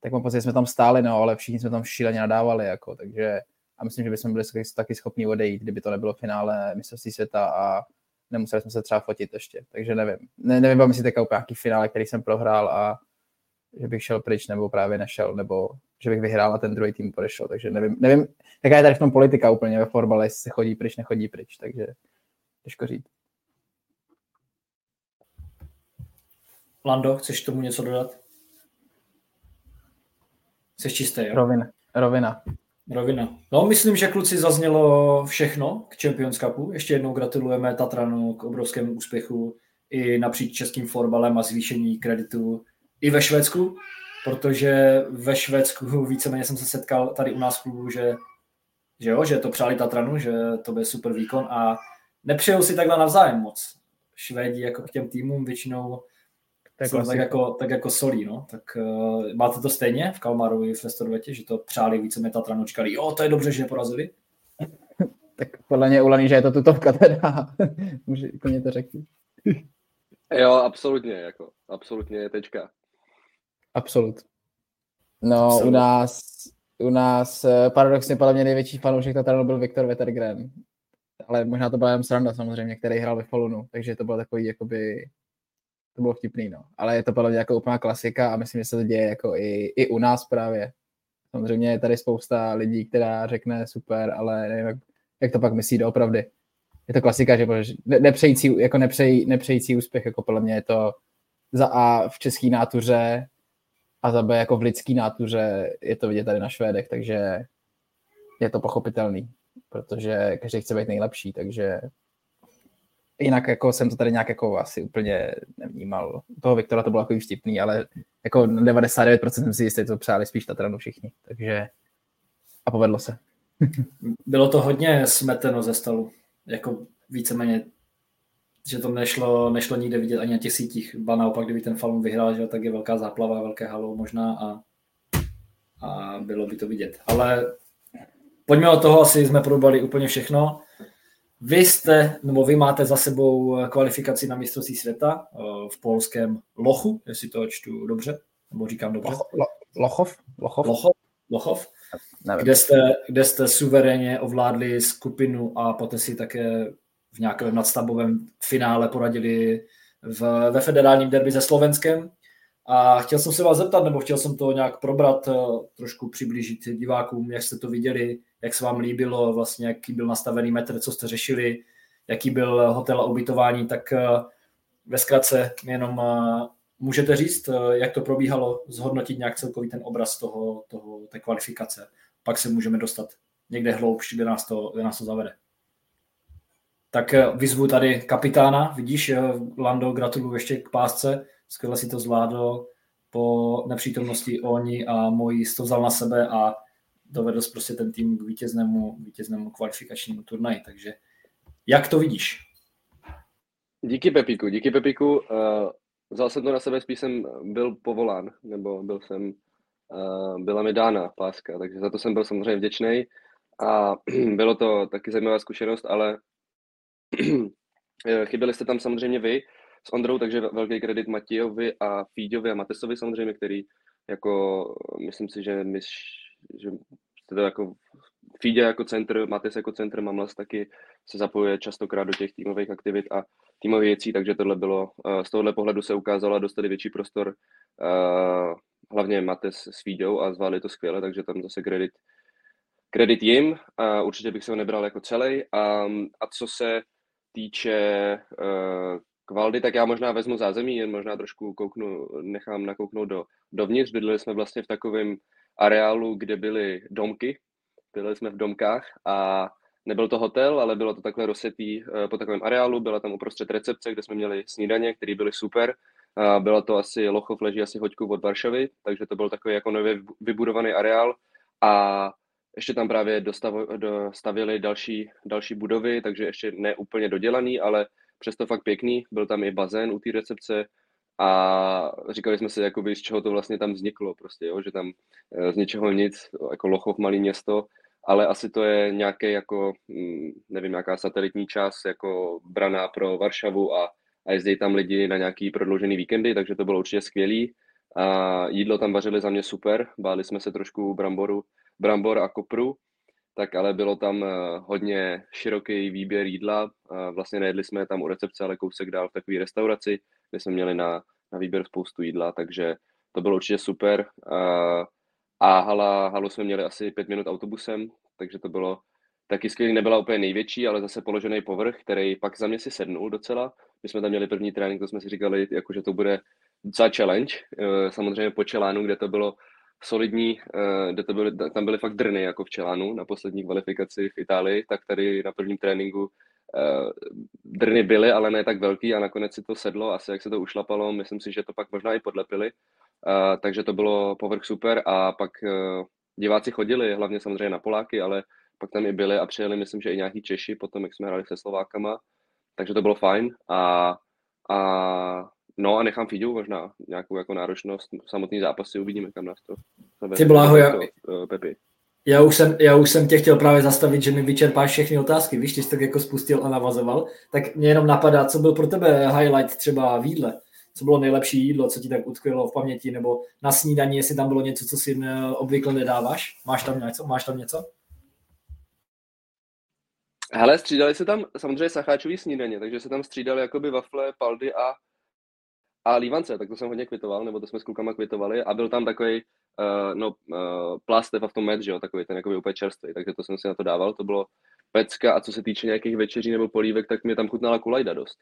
tak mám pocit, že jsme tam stáli, no, ale všichni jsme tam šíleně nadávali, jako, takže a myslím, že bychom byli taky schopni odejít, kdyby to nebylo finále mistrovství světa a nemuseli jsme se třeba fotit ještě, takže nevím. Ne, nevím, jestli teďka úplně nějaký finále, který jsem prohrál a že bych šel pryč, nebo právě nešel, nebo že bych vyhrál a ten druhý tým podešel. Takže nevím, nevím jaká je tady v tom politika úplně ve fotbale, jestli se chodí pryč, nechodí pryč, takže těžko říct. Lando, chceš tomu něco dodat? Jsi čistý, jo? Rovina. Rovina. Rovina. No, myslím, že kluci zaznělo všechno k Champions Cupu. Ještě jednou gratulujeme Tatranu k obrovskému úspěchu i napříč českým fotbalem a zvýšení kreditu i ve Švédsku, protože ve Švédsku víceméně jsem se setkal tady u nás v klubu, že, že jo, že to přáli Tatranu, že to bude super výkon a nepřejou si takhle navzájem moc. Švédi jako k těm týmům většinou tak, jsou tak, jako, tak jako solí, no. Tak uh, máte to stejně v Kalmarovi v Restorvetě, že to přáli víceméně Tatranu, čekali, jo, to je dobře, že je porazili? tak podle mě Ulaný, že je to tutovka teda. Může úplně to řekl. Jo, absolutně, jako, absolutně je tečka. Absolut. No, Absolut. u nás, u nás eh, paradoxně podle mě největší fanoušek Tataranu byl Viktor Vetergren. Ale možná to byla jen sranda samozřejmě, který hrál ve Falunu, takže to bylo takový, jakoby, to bylo vtipný, no. Ale je to podle mě jako úplná klasika a myslím, že se to děje jako i, i u nás právě. Samozřejmě je tady spousta lidí, která řekne super, ale nevím, jak, jak to pak myslí doopravdy. Je to klasika, že nepřející, jako nepřejí, nepřející úspěch, jako podle mě je to za A v české nátuře a za B jako v lidský nátuře je to vidět tady na Švédech, takže je to pochopitelný, protože každý chce být nejlepší, takže jinak jako jsem to tady nějak jako asi úplně nevnímal. Toho Viktora to bylo jako vtipný, ale jako 99% jsem si jistý, to přáli spíš Tatranu všichni, takže a povedlo se. Bylo to hodně smeteno ze stolu, jako víceméně že to nešlo, nešlo nikde vidět ani na těch sítích. Ba naopak, kdyby ten Falun vyhrál, že, tak je velká záplava, velké halo možná a, a bylo by to vidět. Ale pojďme od toho, asi jsme probali úplně všechno. Vy jste, nebo vy máte za sebou kvalifikaci na mistrovství světa eh, v polském Lochu, jestli to čtu dobře, nebo říkám dobře. Loch, lo, Lochov? Lochov? Lochov? Lochov? Kde jste, kde jste suverénně ovládli skupinu a poté si také v nějakém nadstavbovém finále poradili v, ve federálním derby se Slovenskem. A chtěl jsem se vás zeptat, nebo chtěl jsem to nějak probrat, eh, trošku přiblížit divákům, jak jste to viděli, jak se vám líbilo, vlastně jaký byl nastavený metr, co jste řešili, jaký byl hotel a ubytování, tak eh, ve zkratce jenom eh, můžete říct, jak to probíhalo, zhodnotit nějak celkový ten obraz toho, toho té kvalifikace. Pak se můžeme dostat někde hloubš, kde nás to, kde nás to zavede. Tak vyzvu tady kapitána, vidíš, Lando, gratuluju ještě k pásce, skvěle si to zvládl po nepřítomnosti oni a můj to vzal na sebe a dovedl prostě ten tým k vítěznému, vítěznému kvalifikačnímu turnaji. Takže jak to vidíš? Díky Pepiku, díky Pepiku. Uh, vzal jsem to na sebe, spíš jsem byl povolán, nebo byl jsem, uh, byla mi dána páska, takže za to jsem byl samozřejmě vděčný. A bylo to taky zajímavá zkušenost, ale chyběli jste tam samozřejmě vy, s Ondrou, takže velký kredit Matějovi a Fíďovi a Matesovi samozřejmě, který jako, myslím si, že my, že to jako Fídě jako centr, Mates jako centr, Mamlas taky se zapojuje častokrát do těch týmových aktivit a týmových věcí, takže tohle bylo, z tohohle pohledu se ukázalo a dostali větší prostor hlavně Mates s Fíďou a zvládli to skvěle, takže tam zase kredit, kredit jim a určitě bych se ho nebral jako celý. A, a co se týče Kvaldy, tak já možná vezmu zázemí, jen možná trošku kouknu, nechám nakouknout do, dovnitř. Bydleli jsme vlastně v takovém areálu, kde byly domky. Bydleli jsme v domkách a nebyl to hotel, ale bylo to takhle rozsetý eh, po takovém areálu. Byla tam uprostřed recepce, kde jsme měli snídaně, které byly super. Bylo to asi Lochov, leží asi hoďku od Varšavy, takže to byl takový jako nově vybudovaný areál. A ještě tam právě dostavili další, další budovy, takže ještě ne úplně dodělaný, ale přesto fakt pěkný, byl tam i bazén u té recepce a říkali jsme si, jakoby, z čeho to vlastně tam vzniklo, prostě, jo, že tam eh, z ničeho nic, jako Lochov, malý město, ale asi to je nějaké jako, hm, nevím, nějaká satelitní část, jako braná pro Varšavu a, a jezdí tam lidi na nějaký prodloužený víkendy, takže to bylo určitě skvělý. A jídlo tam vařili za mě super, báli jsme se trošku bramboru, brambor a kopru, tak ale bylo tam eh, hodně široký výběr jídla. Vlastně nejedli jsme tam u recepce, ale kousek dál v takové restauraci, kde jsme měli na, na výběr spoustu jídla, takže to bylo určitě super. A hala, halu jsme měli asi pět minut autobusem, takže to bylo taky skvělý. Nebyla úplně největší, ale zase položený povrch, který pak za mě si sednul docela. My jsme tam měli první trénink, to jsme si říkali, jako, že to bude docela challenge. Eh, samozřejmě po Čelánu, kde to bylo solidní, eh, kde to byly, tam byly fakt drny jako v Čelánu na poslední kvalifikaci v Itálii, tak tady na prvním tréninku drny byly, ale ne tak velký a nakonec si to sedlo, asi jak se to ušlapalo, myslím si, že to pak možná i podlepili, eh, takže to bylo povrch super a pak diváci chodili, hlavně samozřejmě na Poláky, ale pak tam i byli a přijeli, myslím, že i nějaký Češi, potom jak jsme hráli se Slovákama, takže to bylo fajn a, a No a nechám Fidu možná nějakou jako náročnost. Samotný zápasy uvidíme, kam nás to Ty bláho, já, to, Pepi. Já už, jsem, já už jsem tě chtěl právě zastavit, že mi vyčerpáš všechny otázky, víš, ty jsi tak jako spustil a navazoval, tak mě jenom napadá, co byl pro tebe highlight třeba v jídle, co bylo nejlepší jídlo, co ti tak utkvělo v paměti, nebo na snídaní, jestli tam bylo něco, co si obvykle nedáváš, máš tam něco, máš tam něco? Hele, střídali se tam samozřejmě sacháčový snídaně, takže se tam střídali jakoby wafle, paldy a a lívance, tak to jsem hodně kvitoval, nebo to jsme s klukama kvitovali. A byl tam takový uh, no, uh, plastev v tom med, že jo, takový ten jakoby úplně čerstvý, takže to jsem si na to dával, to bylo pecka a co se týče nějakých večeří nebo polívek, tak mě tam chutnala kulajda dost.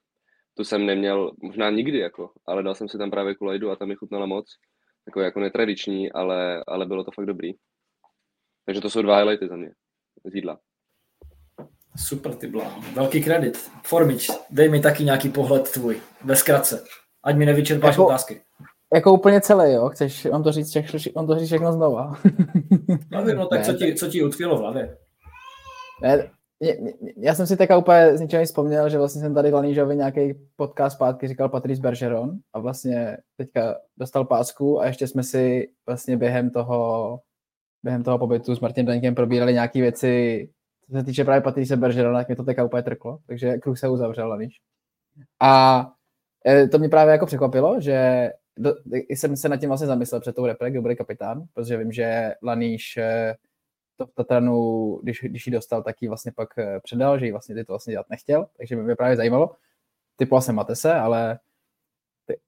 To jsem neměl možná nikdy, jako, ale dal jsem si tam právě kulajdu a tam mi chutnala moc. Takový jako netradiční, ale, ale bylo to fakt dobrý. Takže to jsou dva highlighty za mě z jídla. Super, ty bláho. Velký kredit. Formič, dej mi taky nějaký pohled tvůj, ve zkratce. Ať mi nevyčerpáš jako, otázky. Jako úplně celé, jo? Chceš on to říct, on to říct všechno znova? no, no tak ne, co ti, co ti utkvělo v hlavě? Ne, já jsem si teďka úplně z ničeho vzpomněl, že vlastně jsem tady v Lanížovi nějaký podcast zpátky říkal Patrice Bergeron a vlastně teďka dostal pásku a ještě jsme si vlastně během toho během toho pobytu s Martinem Daňkem probírali nějaké věci, Co se týče právě Patrice Bergerona, tak mě to teďka úplně trklo, takže kruh se uzavřel, víš. A e, to mě právě jako překvapilo, že do, jsem se nad tím vlastně zamyslel před tou repre, kdo bude kapitán, protože vím, že Laníš e, to v Tatranu, když, když ji dostal, tak ji vlastně pak e, předal, že ji vlastně ty to vlastně dělat nechtěl, takže by mě právě zajímalo. Typoval jsem Matese, ale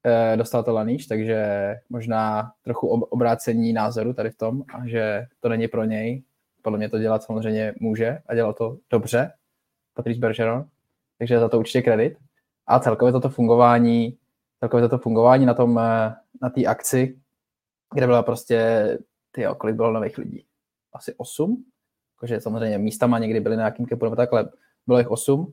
Eh, dostal to Laníš, takže možná trochu obrácení názoru tady v tom, a že to není pro něj. Podle mě to dělat samozřejmě může a dělal to dobře, Patrice Bergeron, takže za to určitě kredit. A celkově toto fungování, celkově toto fungování na tom, eh, na té akci, kde byla prostě, ty kolik bylo nových lidí? Asi 8? Jakože samozřejmě místama někdy byli na nějakým kepu nebo takhle, bylo jich 8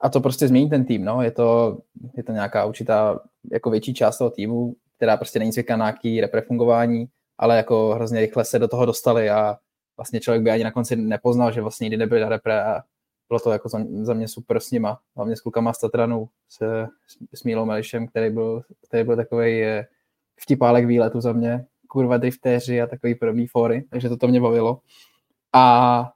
a to prostě změní ten tým, no. Je to, je to nějaká určitá jako větší část toho týmu, která prostě není zvyklá na nějaký reprefungování, ale jako hrozně rychle se do toho dostali a vlastně člověk by ani na konci nepoznal, že vlastně nikdy nebyli na repre a bylo to jako za, za mě super s nima, hlavně s klukama z Tatranu, s, s Mílou Melišem, který byl, který byl takový vtipálek výletu za mě, kurva driftéři a takový první fóry, takže to, to mě bavilo. A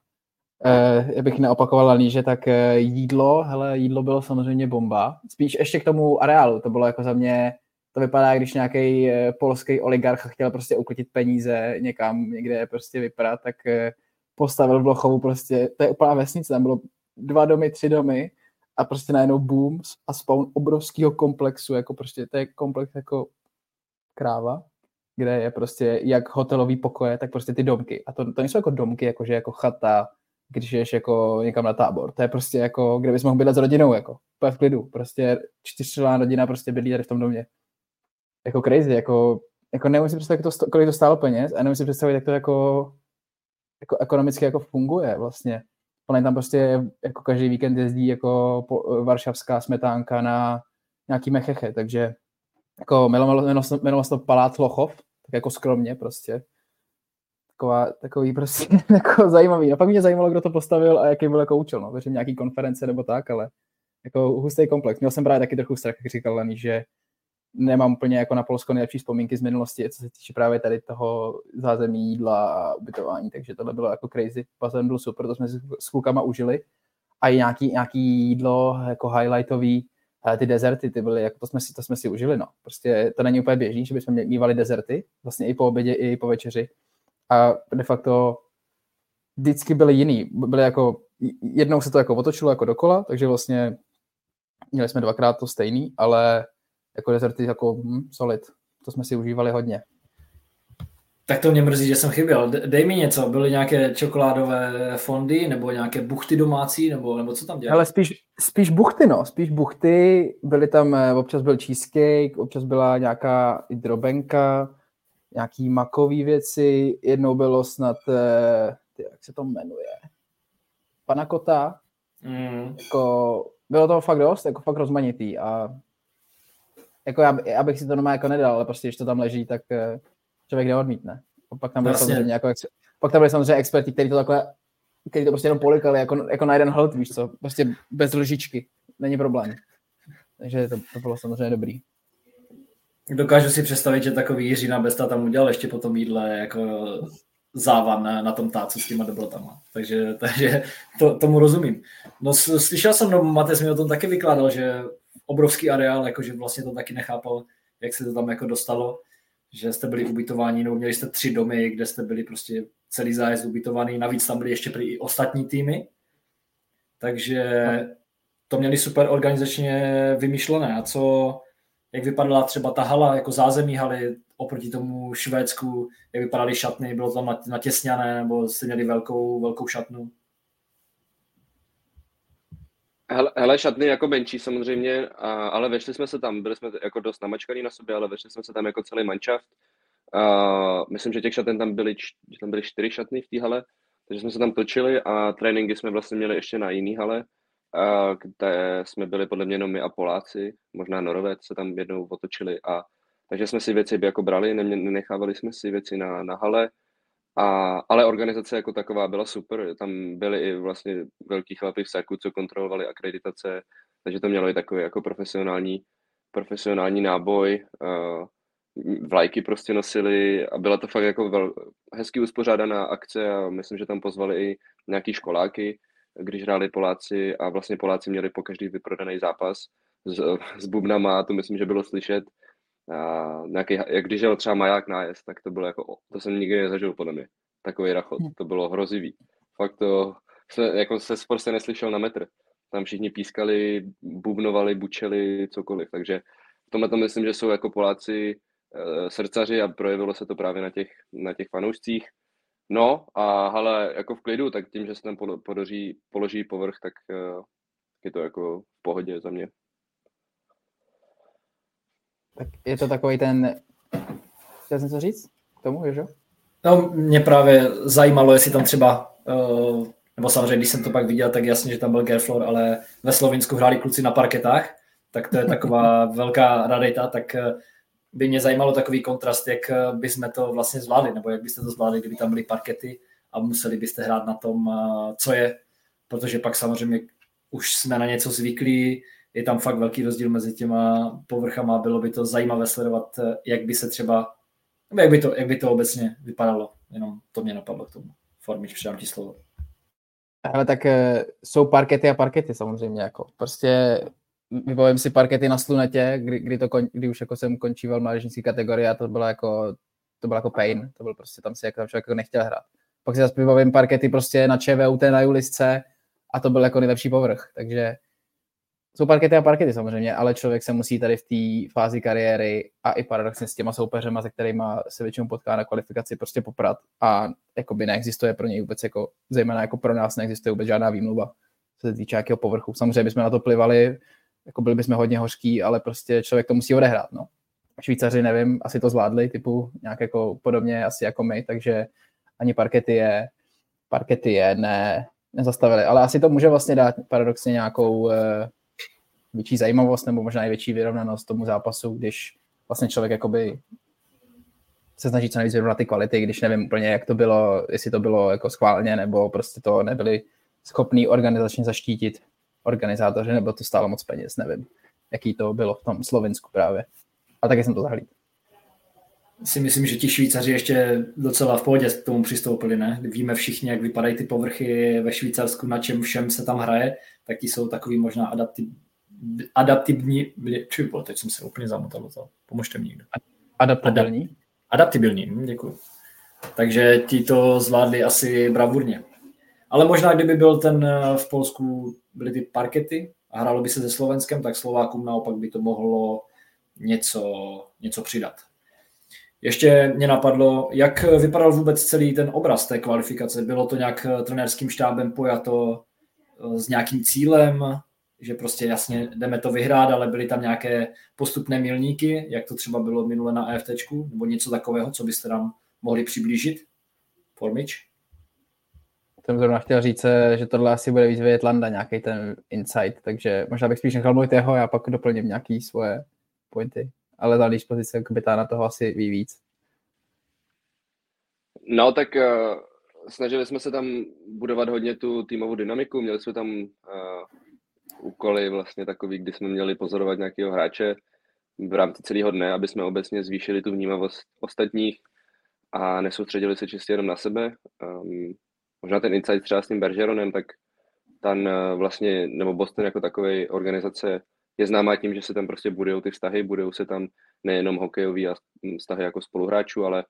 eh, bych neopakoval níže, tak eh, jídlo, hele, jídlo bylo samozřejmě bomba. Spíš ještě k tomu areálu, to bylo jako za mě, to vypadá, když nějaký eh, polský oligarch chtěl prostě uklitit peníze někam, někde prostě vypadat, tak eh, postavil v Blochovu prostě, to je úplná vesnice, tam bylo dva domy, tři domy a prostě najednou boom a spawn obrovského komplexu, jako prostě to je komplex jako kráva, kde je prostě jak hotelový pokoje, tak prostě ty domky. A to, to nejsou jako domky, jakože jako chata, když jdeš jako někam na tábor. To je prostě jako, kde bys mohl bydlet s rodinou, jako, v klidu. Prostě čtyřčlená rodina prostě bydlí tady v tom domě. Jako crazy, jako, jako nemůžu si představit, to, kolik to stálo peněz a nemůžu si představit, jak to jako, jako ekonomicky jako funguje vlastně. Plně tam prostě jako každý víkend jezdí jako po, varšavská smetánka na nějaký mecheche, takže jako jmenovalo se to Palác Lochov, tak jako skromně prostě taková, takový prostě jako zajímavý. A pak mě zajímalo, kdo to postavil a jaký byl jako účel. No. Věřím nějaký konference nebo tak, ale jako hustý komplex. Měl jsem právě taky trochu strach, jak říkal Lený, že nemám úplně jako na Polsko nejlepší vzpomínky z minulosti, co se týče právě tady toho zázemí jídla a ubytování, takže tohle bylo jako crazy. Bazén byl super, to jsme si s klukama užili. A i nějaký, nějaký jídlo jako highlightový, ty dezerty, ty byly, jako to jsme si, to jsme si užili, no. Prostě to není úplně běžný, že bychom mývali dezerty, vlastně i po obědě, i po večeři a de facto vždycky byly jiný. Byly jako, jednou se to jako otočilo jako dokola, takže vlastně měli jsme dvakrát to stejný, ale jako dezerty jako hm, solid. To jsme si užívali hodně. Tak to mě mrzí, že jsem chyběl. Dej mi něco, byly nějaké čokoládové fondy nebo nějaké buchty domácí, nebo, nebo co tam dělali? Ale spíš, spíš buchty, no, spíš buchty. Byly tam, eh, občas byl cheesecake, občas byla nějaká i drobenka, nějaký makový věci, jednou bylo snad, eh, jak se to jmenuje, panakota, mm. jako, bylo toho fakt dost, jako fakt rozmanitý a jako já, já bych si to doma jako nedal, ale prostě, když to tam leží, tak eh, člověk neodmítne. Pak tam byly vlastně. samozřejmě jako, pak tam byly samozřejmě experti, kteří to takhle, kteří to prostě jenom polikali jako, jako na jeden hled, víš co, prostě bez lžičky, není problém. Takže to, to bylo samozřejmě dobrý. Dokážu si představit, že takový Jiřina Besta tam udělal ještě po tom jídle jako závan na, na tom tácu s těma dobrotama. Takže, takže to, tomu rozumím. No slyšel jsem, no Matej mi o tom taky vykládal, že obrovský areál, jakože vlastně to taky nechápal, jak se to tam jako dostalo, že jste byli ubytováni, no měli jste tři domy, kde jste byli prostě celý zájezd ubytovaný, navíc tam byly ještě i ostatní týmy, takže to měli super organizačně vymyšlené. A co, jak vypadala třeba ta hala, jako zázemí haly oproti tomu Švédsku, jak vypadaly šatny, bylo tam natěsňané, nebo jste měli velkou, velkou šatnu? Hele, hele, šatny jako menší samozřejmě, a, ale vešli jsme se tam, byli jsme jako dost namačkaný na sobě, ale vešli jsme se tam jako celý manšaft. A myslím, že těch šaten tam byly, že tam byly čtyři šatny v té hale, takže jsme se tam točili a tréninky jsme vlastně měli ještě na jiný hale, kde jsme byli podle mě jenom my a Poláci, možná Norovec se tam jednou otočili a takže jsme si věci jako brali, nenechávali jsme si věci na, na hale, a, ale organizace jako taková byla super, tam byli i vlastně velký chlapy v SAKu, co kontrolovali akreditace, takže to mělo i takový jako profesionální, profesionální náboj, uh, vlajky prostě nosili a byla to fakt jako vel, hezky uspořádaná akce a myslím, že tam pozvali i nějaký školáky, když hráli Poláci a vlastně Poláci měli po každý vyprodaný zápas s, s bubnama, to myslím, že bylo slyšet. A nějaký, jak když jel třeba maják nájezd, tak to bylo jako, to jsem nikdy nezažil podle mě, takový rachot, hm. to bylo hrozivý. Fakt to, se, jako se prostě neslyšel na metr. Tam všichni pískali, bubnovali, bučeli, cokoliv, takže v tomhle to myslím, že jsou jako Poláci e, srdcaři a projevilo se to právě na těch, na těch fanoušcích. No a ale jako v klidu, tak tím, že se tam podaří, položí povrch, tak e, je to jako v pohodě za mě. Tak je to takový ten... Chtěl jsem co říct k tomu, jo? No, mě právě zajímalo, jestli tam třeba, uh, nebo samozřejmě, když jsem to pak viděl, tak jasně, že tam byl Gerflor, ale ve Slovinsku hráli kluci na parketách, tak to je taková velká rarita, tak uh, by mě zajímalo takový kontrast, jak uh, bychom to vlastně zvládli, nebo jak byste to zvládli, kdyby tam byly parkety a museli byste hrát na tom, co je, protože pak samozřejmě už jsme na něco zvyklí, je tam fakt velký rozdíl mezi těma povrchama. Bylo by to zajímavé sledovat, jak by se třeba, jak by to, jak by to obecně vypadalo. Jenom to mě napadlo k tomu. Formič, předám ti slovo. Ale tak eh, jsou parkety a parkety samozřejmě. Jako. Prostě vybavím si parkety na slunetě, kdy, kdy, to kon, kdy už jako jsem končíval mládežnický kategorie a to bylo jako, to bylo jako pain. To byl prostě tam si jako, člověk jako nechtěl hrát. Pak si zase vybavím parkety prostě na ČVUT na Julisce a to byl jako nejlepší povrch. Takže jsou parkety a parkety samozřejmě, ale člověk se musí tady v té fázi kariéry a i paradoxně s těma soupeřema, se kterými se většinou potká na kvalifikaci, prostě poprat a jakoby neexistuje pro něj vůbec, jako, zejména jako pro nás neexistuje vůbec žádná výmluva, co se týče jakého povrchu. Samozřejmě bychom na to plivali, jako byli bychom hodně hořký, ale prostě člověk to musí odehrát. No. Švýcaři, nevím, asi to zvládli, typu nějak jako podobně asi jako my, takže ani parkety je, parkety je ne, nezastavili, ale asi to může vlastně dát paradoxně nějakou eh, větší zajímavost nebo možná i větší vyrovnanost tomu zápasu, když vlastně člověk jakoby se snaží co nejvíc vyrovnat ty kvality, když nevím úplně, jak to bylo, jestli to bylo jako schválně, nebo prostě to nebyli schopní organizačně zaštítit organizátoři, nebo to stálo moc peněz, nevím, jaký to bylo v tom Slovensku právě. A taky jsem to zahlídl. Si myslím, že ti Švýcaři ještě docela v pohodě k tomu přistoupili, ne? Víme všichni, jak vypadají ty povrchy ve Švýcarsku, na čem všem se tam hraje, tak ti jsou takový možná adaptiv, adaptivní, či teď jsem se úplně zamotal to. Pomožte mi někdo. Adaptabilní? Adaptibilní, hm, děkuji. Takže ti to zvládli asi bravurně. Ale možná, kdyby byl ten eh, v Polsku, byly ty parkety a hrálo by se se Slovenskem, tak Slovákům naopak by to mohlo něco, něco přidat. Ještě mě napadlo, jak vypadal vůbec celý ten obraz té kvalifikace. Bylo to nějak eh, trenérským štábem pojato eh, s nějakým cílem, že prostě jasně jdeme to vyhrát, ale byly tam nějaké postupné milníky, jak to třeba bylo minule na EFT, nebo něco takového, co byste nám mohli přiblížit? Formič? Jsem zrovna chtěl říct, že tohle asi bude víc vědět Landa, nějaký ten insight, takže možná bych spíš nechal mluvit jeho, já pak doplním nějaký svoje pointy. Ale za pozice kapitána toho asi ví víc. No, tak uh, snažili jsme se tam budovat hodně tu týmovou dynamiku, měli jsme tam uh, úkoly vlastně takový, kdy jsme měli pozorovat nějakého hráče v rámci celého dne, aby jsme obecně zvýšili tu vnímavost ostatních a nesoustředili se čistě jenom na sebe. Um, možná ten insight třeba s tím Bergeronem, tak ten uh, vlastně, nebo Boston jako takový organizace je známá tím, že se tam prostě budují ty vztahy, budují se tam nejenom hokejový a vztahy jako spoluhráčů, ale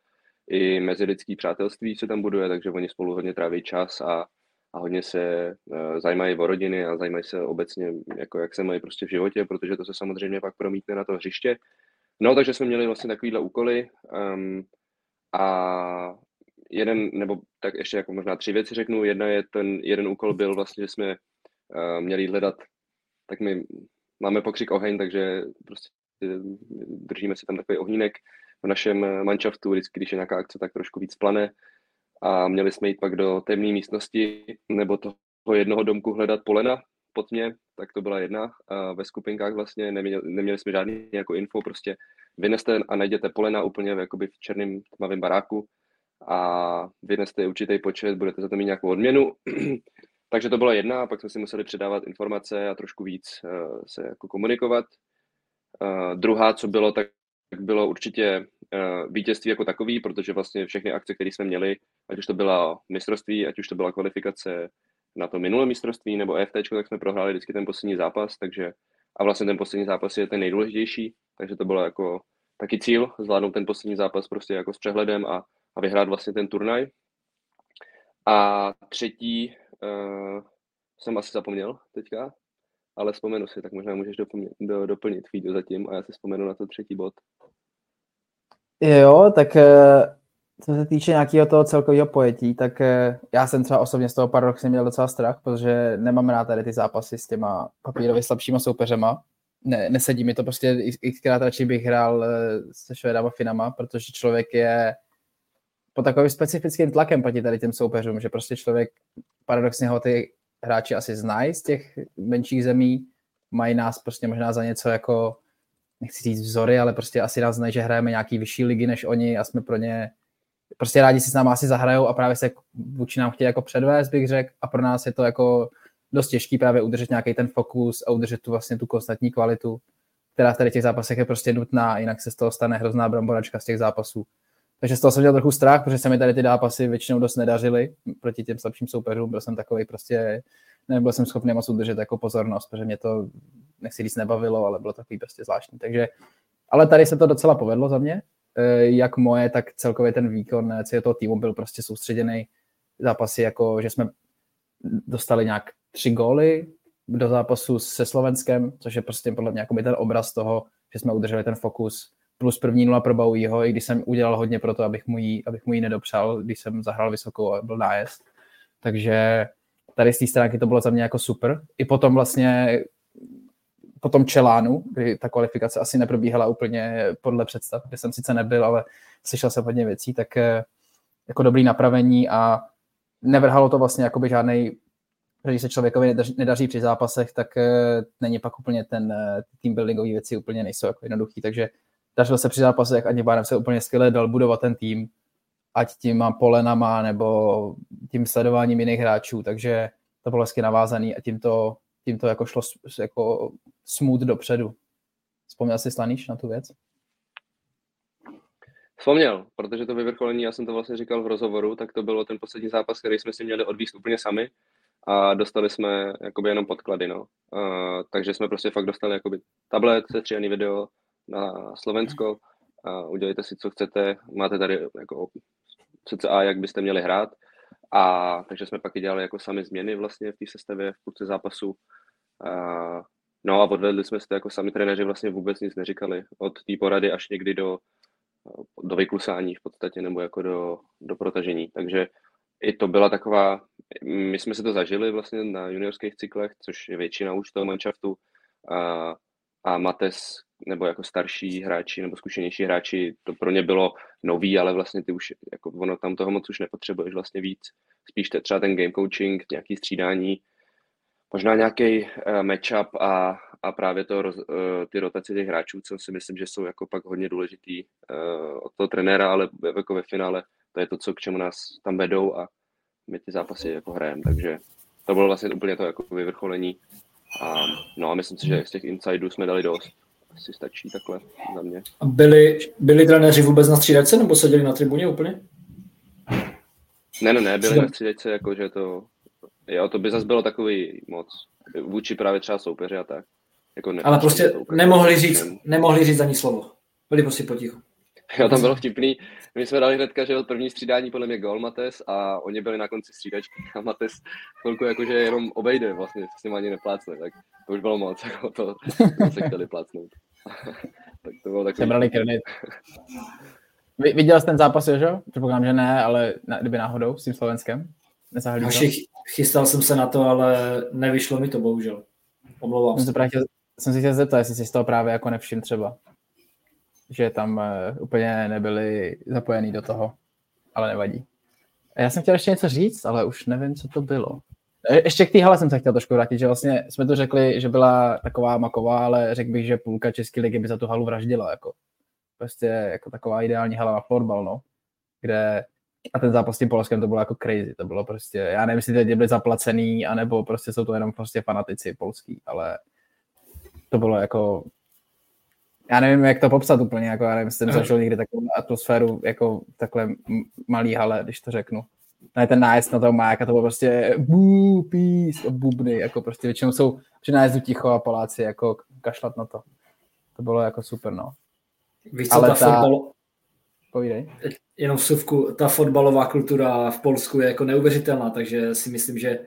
i mezilidský přátelství se tam buduje, takže oni spolu hodně tráví čas a a hodně se uh, zajímají o rodiny a zajímají se obecně, jako jak se mají prostě v životě, protože to se samozřejmě pak promítne na to hřiště. No, takže jsme měli vlastně takovýhle úkoly um, a jeden, nebo tak ještě jako možná tři věci řeknu. Jedna je, ten jeden úkol byl vlastně, že jsme uh, měli hledat, tak my máme pokřik oheň, takže prostě držíme si tam takový ohnínek v našem manšaftu, vždycky, když je nějaká akce, tak trošku víc plane a měli jsme jít pak do temné místnosti nebo toho jednoho domku hledat polena pod mě, tak to byla jedna. A ve skupinkách vlastně neměli, neměli jsme žádný jako info, prostě vyneste a najděte polena úplně v, jakoby v černém tmavém baráku a vyneste určitý počet, budete za to mít nějakou odměnu. Takže to byla jedna, a pak jsme si museli předávat informace a trošku víc uh, se jako komunikovat. Uh, druhá, co bylo, tak bylo určitě uh, vítězství jako takový, protože vlastně všechny akce, které jsme měli, ať už to byla mistrovství, ať už to byla kvalifikace na to minulé mistrovství nebo EFT, tak jsme prohráli vždycky ten poslední zápas, takže a vlastně ten poslední zápas je ten nejdůležitější, takže to bylo jako taky cíl, zvládnout ten poslední zápas prostě jako s přehledem a, a vyhrát vlastně ten turnaj. A třetí uh, jsem asi zapomněl teďka, ale vzpomenu si, tak možná můžeš doplnit, do, doplnit video zatím a já si vzpomenu na to třetí bod. Jo, tak eh, co se týče nějakého toho celkového pojetí, tak eh, já jsem třeba osobně z toho paradoxně měl docela strach, protože nemám rád tady ty zápasy s těma papírově slabšíma soupeřema. Ne, nesedí mi to prostě, xkrát radši bych hrál eh, se Švédama Finama, protože člověk je pod takovým specifickým tlakem proti tady těm soupeřům, že prostě člověk paradoxně ho ty hráči asi znají z těch menších zemí, mají nás prostě možná za něco jako, nechci říct vzory, ale prostě asi nás znají, že hrajeme nějaký vyšší ligy než oni a jsme pro ně prostě rádi si s námi asi zahrajou a právě se vůči nám chtějí jako předvést, bych řekl, a pro nás je to jako dost těžký právě udržet nějaký ten fokus a udržet tu vlastně tu konstantní kvalitu, která v tady těch zápasech je prostě nutná, jinak se z toho stane hrozná bramboračka z těch zápasů. Takže z toho jsem měl trochu strach, protože se mi tady ty zápasy většinou dost nedařily proti těm slabším soupeřům. Byl jsem takový prostě, nebyl jsem schopný moc udržet jako pozornost, protože mě to, nechci říct, nebavilo, ale bylo takový prostě zvláštní. Takže, ale tady se to docela povedlo za mě. Eh, jak moje, tak celkově ten výkon celého toho týmu byl prostě soustředěný zápasy, jako že jsme dostali nějak tři góly do zápasu se Slovenskem, což je prostě podle mě jako ten obraz toho, že jsme udrželi ten fokus plus první nula pro Baujího, i když jsem udělal hodně pro to, abych mu ji, abych mu ji nedopřál, když jsem zahrál vysokou a byl nájezd. Takže tady z té stránky to bylo za mě jako super. I potom vlastně po tom Čelánu, kdy ta kvalifikace asi neprobíhala úplně podle představ, kde jsem sice nebyl, ale slyšel jsem hodně věcí, tak eh, jako dobrý napravení a nevrhalo to vlastně jakoby žádný když se člověkovi nedaří, nedaří při zápasech, tak uh, není pak úplně ten uh, team buildingový věci úplně nejsou jako jednoduchý, takže dařilo se při zápasech a tím se úplně skvěle dal budovat ten tým, ať tím polenama nebo tím sledováním jiných hráčů, takže to bylo hezky navázaný a tím to, tím to jako šlo jako smooth dopředu. Vzpomněl jsi Slaníš na tu věc? Vzpomněl, protože to vyvrcholení, já jsem to vlastně říkal v rozhovoru, tak to bylo ten poslední zápas, který jsme si měli odvíst úplně sami a dostali jsme jakoby jenom podklady, no. Uh, takže jsme prostě fakt dostali jakoby tablet, sestříhaný video na Slovensko a udělejte si, co chcete, máte tady jako a jak byste měli hrát. A takže jsme pak i dělali jako sami změny vlastně v té sestavě v půlce zápasu. A, no a odvedli jsme si to jako sami trenéři vlastně vůbec nic neříkali. Od té porady až někdy do, do vyklusání v podstatě nebo jako do, do protažení. Takže i to byla taková, my jsme si to zažili vlastně na juniorských cyklech, což je většina už toho manšaftu. A, a Mates, nebo jako starší hráči nebo zkušenější hráči, to pro ně bylo nový, ale vlastně ty už, jako ono tam toho moc už nepotřebuješ vlastně víc. Spíš te, třeba ten game coaching, nějaký střídání, možná nějaký uh, matchup a, a právě to, uh, ty rotace těch hráčů, co si myslím, že jsou jako pak hodně důležitý uh, od toho trenéra, ale jako ve finále to je to, co k čemu nás tam vedou a my ty zápasy jako hrajeme, takže to bylo vlastně úplně to jako vyvrcholení a, no a myslím si, že z těch insidů jsme dali dost. Asi stačí takhle za mě. A byli, byli trenéři vůbec na střídačce nebo seděli na tribuně úplně? Ne, ne, ne, byli na střídačce, jakože to, jo, to by zase bylo takový moc, vůči právě třeba soupeři a tak. Jako ne, Ale prostě nemohli říct, nemohli říct ani slovo. Byli prostě potichu. Jo, tam bylo vtipný. My jsme dali hnedka, že od první střídání podle mě gol Mates a oni byli na konci střídačky a Mates chvilku jakože jenom obejde, vlastně s ním ani neplácne, tak to už bylo moc, jako to, to se chtěli plácnout. tak to bylo takový... brali kredit. Viděl jsi ten zápas, že? Předpokládám, že ne, ale na, kdyby náhodou s tím Slovenskem? Nezahlídal? Chystal jsem se na to, ale nevyšlo mi to, bohužel. Omlouvám se. Jsem si chtěl zeptat, jestli jsi z toho právě jako nevšim třeba že tam uh, úplně nebyli zapojení do toho, ale nevadí. Já jsem chtěl ještě něco říct, ale už nevím, co to bylo. E, ještě k té hale jsem se chtěl trošku vrátit, že vlastně jsme tu řekli, že byla taková maková, ale řekl bych, že půlka České ligy by za tu halu vraždila. Jako. Prostě jako taková ideální hala na florbal, no. Kde a ten zápas s tím Polskem to bylo jako crazy, to bylo prostě, já nevím, jestli teď byli zaplacený, anebo prostě jsou to jenom prostě fanatici polský, ale to bylo jako já nevím, jak to popsat úplně, jako já nevím, jsem zažil někdy takovou atmosféru, jako takhle malý hale, když to řeknu. Ne, ten nájezd na toho máka, to bylo prostě bů, pís, bubny, jako prostě většinou jsou při nájezdu ticho a paláci, jako kašlat na to. To bylo jako super, no. Víš, co Ale ta, ta... Fotbal... Povídej. Jenom vsuvku, ta fotbalová kultura v Polsku je jako neuvěřitelná, takže si myslím, že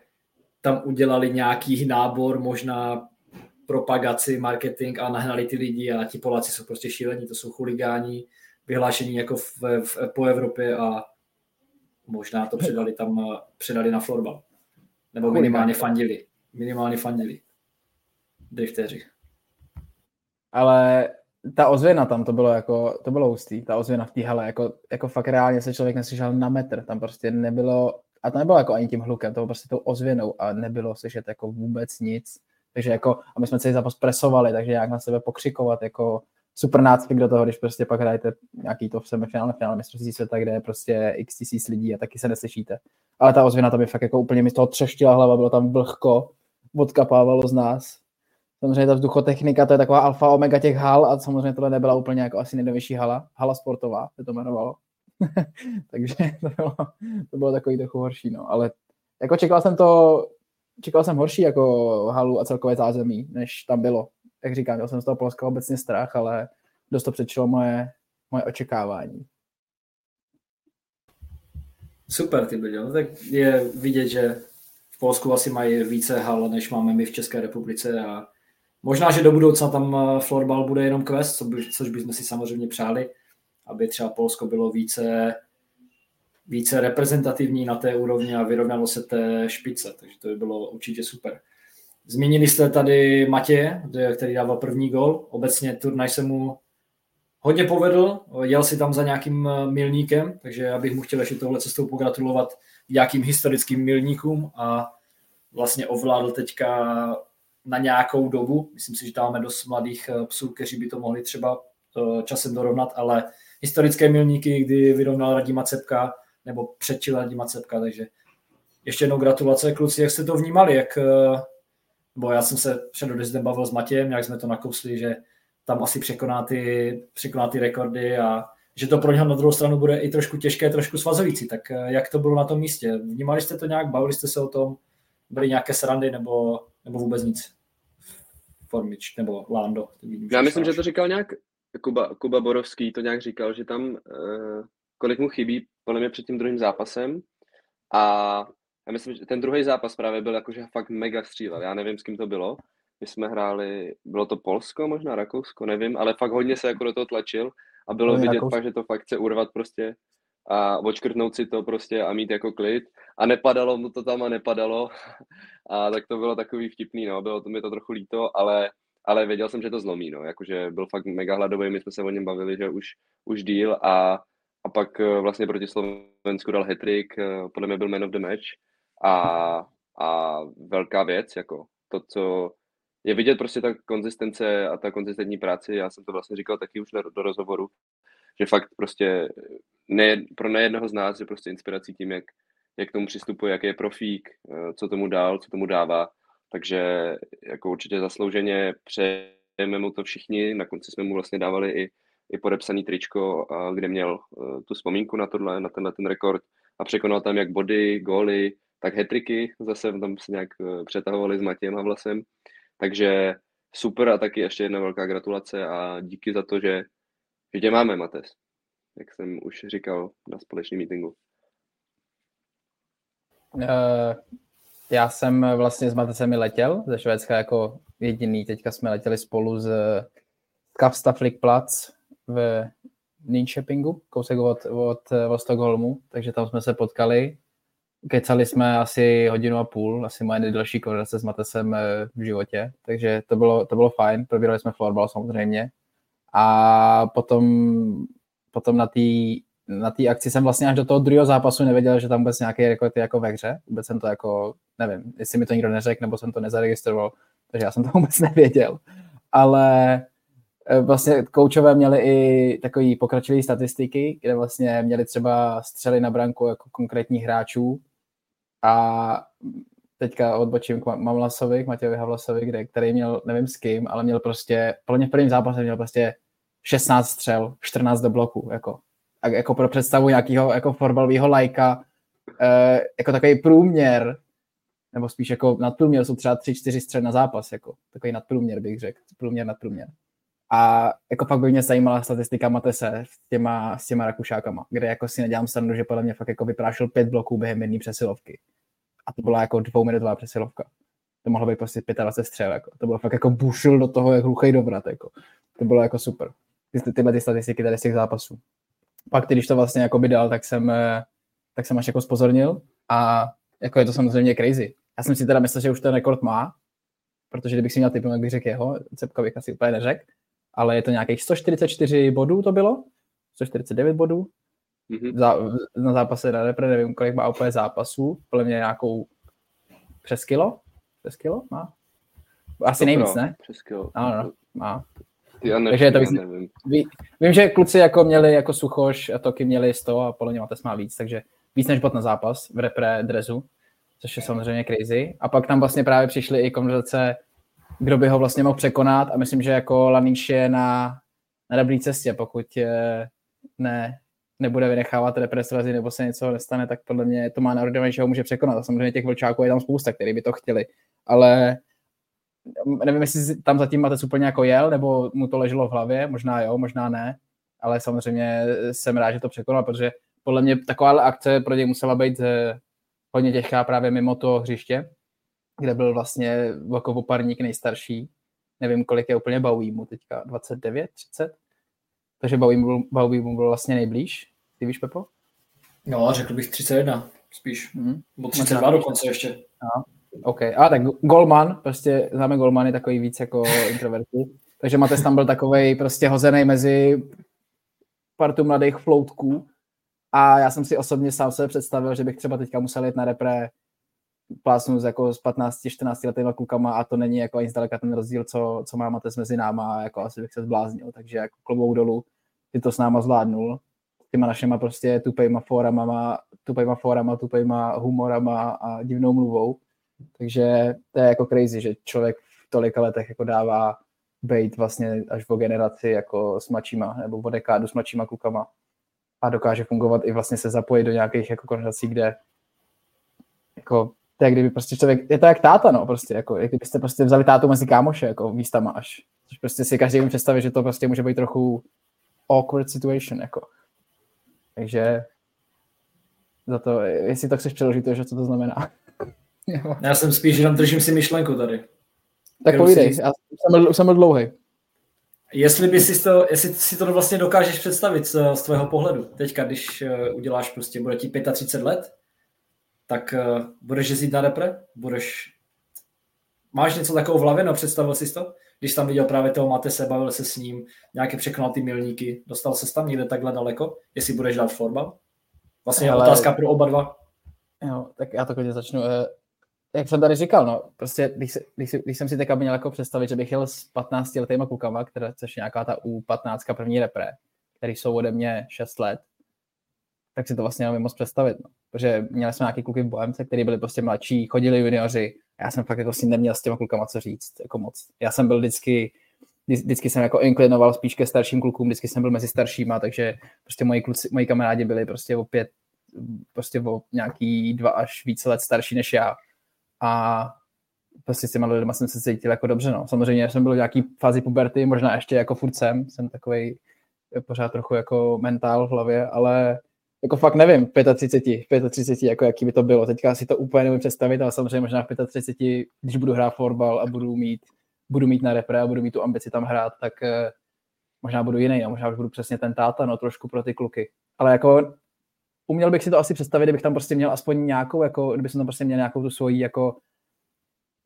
tam udělali nějaký nábor, možná propagaci, marketing a nahnali ty lidi a ti Poláci jsou prostě šílení, to jsou chuligáni, vyhlášení jako v, v, po Evropě a možná to předali tam, předali na florbal. Nebo minimálně fandili. Minimálně fandili. Drifteři. Ale ta ozvěna tam, to bylo jako, to bylo hustý, ta ozvěna v té hale, jako, jako fakt reálně se člověk neslyšel na metr, tam prostě nebylo, a to nebylo jako ani tím hlukem, to bylo prostě tou ozvěnou a nebylo slyšet jako vůbec nic. Takže jako, a my jsme celý zápas presovali, takže jak na sebe pokřikovat, jako super nácvik do toho, když prostě pak hrajete nějaký to v semifinále, finále mistrovství světa, kde je prostě x tisíc lidí a taky se neslyšíte. Ale ta ozvěna tam je fakt jako úplně mi z toho třeštila hlava, bylo tam vlhko, odkapávalo z nás. Samozřejmě ta vzduchotechnika, to je taková alfa omega těch hal a samozřejmě tohle nebyla úplně jako asi nejnovější hala. Hala sportová se to jmenovalo. Takže to bylo, to bylo takový trochu horší, no. Ale jako čekal jsem to, čekal jsem horší jako halu a celkové zázemí, než tam bylo. Jak říkám, měl jsem z toho Polska obecně strach, ale dost to přečilo moje, moje očekávání. Super, ty byli, tak je vidět, že v Polsku asi mají více hal, než máme my v České republice a možná, že do budoucna tam eh, florbal bude jenom quest, což bychom si samozřejmě přáli, aby třeba Polsko bylo více více reprezentativní na té úrovni a vyrovnalo se té špice, takže to by bylo určitě super. Zmínili jste tady Matěje, který dával první gol. Obecně turnaj se mu hodně povedl, jel si tam za nějakým eh, milníkem, takže já bych mu chtěl ještě tohle cestou pogratulovat nějakým historickým milníkům a vlastně ovládl teďka na nějakou dobu. Myslím si, že máme dost mladých eh, psů, kteří by to mohli třeba eh, časem dorovnat, ale historické milníky, kdy vyrovnal Radima Cepka, nebo předčil Radima Cepka, takže ještě jednou gratulace kluci, jak jste to vnímali, jak, bo já jsem se před odjezdem bavil s Matějem, jak jsme to nakousli, že tam asi překoná ty, překoná ty rekordy a že to pro něho na druhou stranu bude i trošku těžké, trošku svazovící. Tak eh, jak to bylo na tom místě? Vnímali jste to nějak, bavili jste se o tom, byly nějaké srandy nebo, nebo vůbec nic? Formič nebo Lando. Já myslím, že to říkal nějak Kuba, Kuba Borovský, to nějak říkal, že tam uh, kolik mu chybí, podle mě před tím druhým zápasem a já myslím, že ten druhý zápas právě byl jakože fakt mega střílel. Já nevím, s kým to bylo. My jsme hráli, bylo to Polsko, možná Rakousko, nevím, ale fakt hodně se jako do toho tlačil a bylo no, vidět Rakousko. fakt, že to fakt chce urvat prostě a odškrtnout si to prostě a mít jako klid. A nepadalo mu to tam a nepadalo. A tak to bylo takový vtipný, no. Bylo to mi to trochu líto, ale, ale věděl jsem, že to zlomí, no. Jakože byl fakt mega hladový, my jsme se o něm bavili, že už, už díl a, a pak eh, vlastně proti Slovensku dal hetrik, eh, podle mě byl man of the match. A, a velká věc, jako to, co je vidět prostě ta konzistence a ta konzistentní práce, já jsem to vlastně říkal taky už do rozhovoru, že fakt prostě ne, pro nejednoho z nás je prostě inspirací tím, jak, jak k tomu přistupuje, jaký je profík, eh, co tomu dál, co tomu dává, takže jako určitě zaslouženě přejeme mu to všichni, na konci jsme mu vlastně dávali i, i podepsaný tričko, kde měl tu vzpomínku na tohle, na tenhle ten rekord a překonal tam jak body, góly, tak hetriky, zase tam se nějak eh, přetahovali s Matějem a Vlasem, takže super a taky ještě jedna velká gratulace a díky za to, že, že tě máme, Mates, jak jsem už říkal na společném meetingu. Uh, já jsem vlastně s Matesem letěl ze Švédska jako jediný. Teďka jsme letěli spolu z Kavstaflikplatz v Ninköpingu, kousek od, od, od Stockholmu, takže tam jsme se potkali kecali jsme asi hodinu a půl, asi moje nejdelší konverzace s Matesem eh, v životě, takže to bylo, to bylo fajn, probírali jsme florbal samozřejmě a potom, potom na té na té akci jsem vlastně až do toho druhého zápasu nevěděl, že tam vůbec nějaký rekord jako ve hře. Vůbec jsem to jako, nevím, jestli mi to nikdo neřekl, nebo jsem to nezaregistroval, takže já jsem to vůbec nevěděl. Ale eh, vlastně koučové měli i takový pokročilý statistiky, kde vlastně měli třeba střely na branku jako konkrétních hráčů. A teďka odbočím k Mamlasovi, k Matějovi Havlasovi, kde, který měl, nevím s kým, ale měl prostě, mě v prvním zápase měl prostě 16 střel, 14 do bloku, jako, a jako pro představu nějakého jako fotbalového lajka, e, jako takový průměr, nebo spíš jako nadprůměr jsou třeba 3-4 střel na zápas, jako. Takový nadprůměr bych řekl, průměr nadprůměr. A jako fakt by mě zajímala statistika Matese s těma, s těma Rakušákama, kde jako si nedělám stranu, že podle mě fakt jako vyprášil pět bloků během jedné přesilovky. A to byla jako dvouminutová přesilovka. To mohlo být prostě 25 střel. Jako. To bylo fakt jako bušil do toho, jak hluchý dobrat. Jako. To bylo jako super. Ty, tyhle ty statistiky tady z těch zápasů. Pak, když to vlastně jako by dal, tak jsem, eh, tak jsem až jako spozornil a jako je to samozřejmě crazy. Já jsem si teda myslel, že už ten rekord má, protože kdybych si měl typnout, jak bych řekl jeho, bych asi úplně neřekl, ale je to nějakých 144 bodů to bylo, 149 bodů, mm-hmm. Za, na zápase na repre, nevím, kolik má úplně zápasů, podle mě nějakou přes kilo, přes kilo má? Asi to nejvíc, ne? Přes kilo. Ano, no, má. Ty já nevím, Takže to myslím, nevím. Ví, vím, že kluci jako měli jako Suchoš a Toky měli 100 a podle mě Mates má víc, takže víc než bod na zápas v repre drezu, což je samozřejmě crazy. A pak tam vlastně právě přišly i konverzace kdo by ho vlastně mohl překonat a myslím, že jako Laníš je na, na dobré cestě, pokud je, ne, nebude vynechávat represrazy nebo se něco nestane, tak podle mě to má na že ho může překonat. A samozřejmě těch vlčáků je tam spousta, který by to chtěli. Ale nevím, jestli tam zatím Matec úplně jako jel, nebo mu to leželo v hlavě, možná jo, možná ne, ale samozřejmě jsem rád, že to překonal, protože podle mě taková akce pro něj musela být eh, hodně těžká právě mimo to hřiště, kde byl vlastně Vokovoparník nejstarší. Nevím, kolik je úplně Bowie mu teďka, 29, 30? Takže Bowie mu, Bowie mu byl vlastně nejblíž. Ty víš, Pepo? No, řekl bych 31, spíš. Mm-hmm. Nebo 32 dokonce ještě. No. OK. A tak Golman, prostě známe Golmany takový víc jako introverty. Takže Mates tam byl takový prostě hozený mezi partu mladých floutků. A já jsem si osobně sám se představil, že bych třeba teďka musel jít na repre plásnu jako s 15-14 letými klukama a to není jako ani zdaleka ten rozdíl, co, co má Mates mezi náma, jako asi bych se zbláznil, takže jako klobou dolů ty to s náma zvládnul, těma našima prostě tupejma fórama, tupejma fórama, tupejma humorama a divnou mluvou, takže to je jako crazy, že člověk v tolika letech jako dává být vlastně až o generaci jako s mladšíma, nebo o dekádu s mladšíma klukama. A dokáže fungovat i vlastně se zapojit do nějakých jako konverzací, kde jako to je kdyby prostě člověk, je to jak táta, no, prostě, jako, jak kdybyste prostě vzali tátu mezi kámoše, jako místama až. Což prostě si každý představit, že to prostě může být trochu awkward situation, jako. Takže za to, jestli to chceš přeložit, to, že co to znamená. Já jsem spíš jenom držím si myšlenku tady. Tak povídej, si... já jsem byl, jsem byl dlouhý. Jestli, by si to, jestli si to vlastně dokážeš představit z, z tvého pohledu, teďka, když eh, uděláš prostě, bude ti 35 let, tak uh, budeš jezdit na repre? Budeš... Máš něco takového v hlavě, no představil jsi to? Když tam viděl právě toho Matese, bavil se s ním, nějaké překonal ty milníky, dostal se tam někde takhle daleko, jestli budeš dát florbal? Vlastně Ale... otázka pro oba dva. Jo, tak já to začnu. Eh, jak jsem tady říkal, no, prostě, když, se, když, když jsem si teďka měl jako představit, že bych jel s 15 letýma klukama, která, což je nějaká ta U15 první repre, který jsou ode mě 6 let, tak si to vlastně nemůžu moc představit. No. Protože měli jsme nějaký kluky v Bohemce, kteří byli prostě mladší, chodili junioři. Já jsem fakt jako si neměl s těma klukama co říct, jako moc. Já jsem byl vždycky, vždycky jsem jako inklinoval spíš ke starším klukům, vždycky jsem byl mezi staršíma, takže prostě moji, kluci, moji kamarádi byli prostě o pět, prostě o nějaký dva až více let starší než já. A prostě s těma lidma jsem se cítil jako dobře, no. Samozřejmě jsem byl v nějaký fázi puberty, možná ještě jako furt jsem, jsem takový pořád trochu jako mentál v hlavě, ale jako fakt nevím, 35, 35, jako jaký by to bylo. Teďka si to úplně nevím představit, ale samozřejmě možná v 35, když budu hrát fotbal a budu mít, budu mít na repre a budu mít tu ambici tam hrát, tak eh, možná budu jiný a možná už budu přesně ten táta, no trošku pro ty kluky. Ale jako uměl bych si to asi představit, kdybych tam prostě měl aspoň nějakou, jako, kdyby jsem tam prostě měl nějakou tu svoji, jako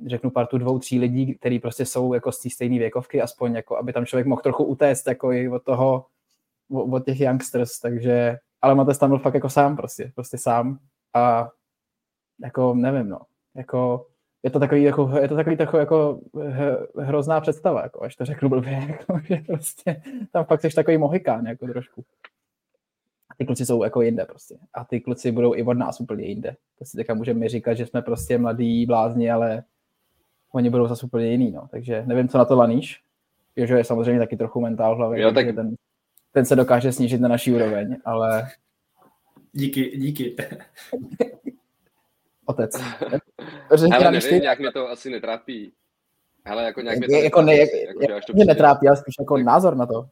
řeknu partu dvou, tří lidí, kteří prostě jsou jako z té stejné věkovky, aspoň jako, aby tam člověk mohl trochu utéct jako i od toho, od těch youngsters, takže ale Mates tam byl fakt jako sám prostě, prostě sám a jako nevím, no, jako je to takový, jako, je to takový takový jako hrozná představa, jako, až to řeknu blbě, jako, že prostě tam fakt jsi takový mohikán, jako trošku. A ty kluci jsou jako jinde prostě. A ty kluci budou i od nás úplně jinde. To si teďka můžeme říkat, že jsme prostě mladí blázni, ale oni budou zase úplně jiný, no. Takže nevím, co na to laníš. Jožo je samozřejmě taky trochu mentál v hlavě, Jo, tak- ten, ten se dokáže snížit na naší úroveň, ale Díky, díky. otec. Ale nevím, ty, nějak mě to asi netrápí. Ale jako nějak mě to jako ne, jak, jako, to mě přijde. netrápí, ale spíš jako názor na to.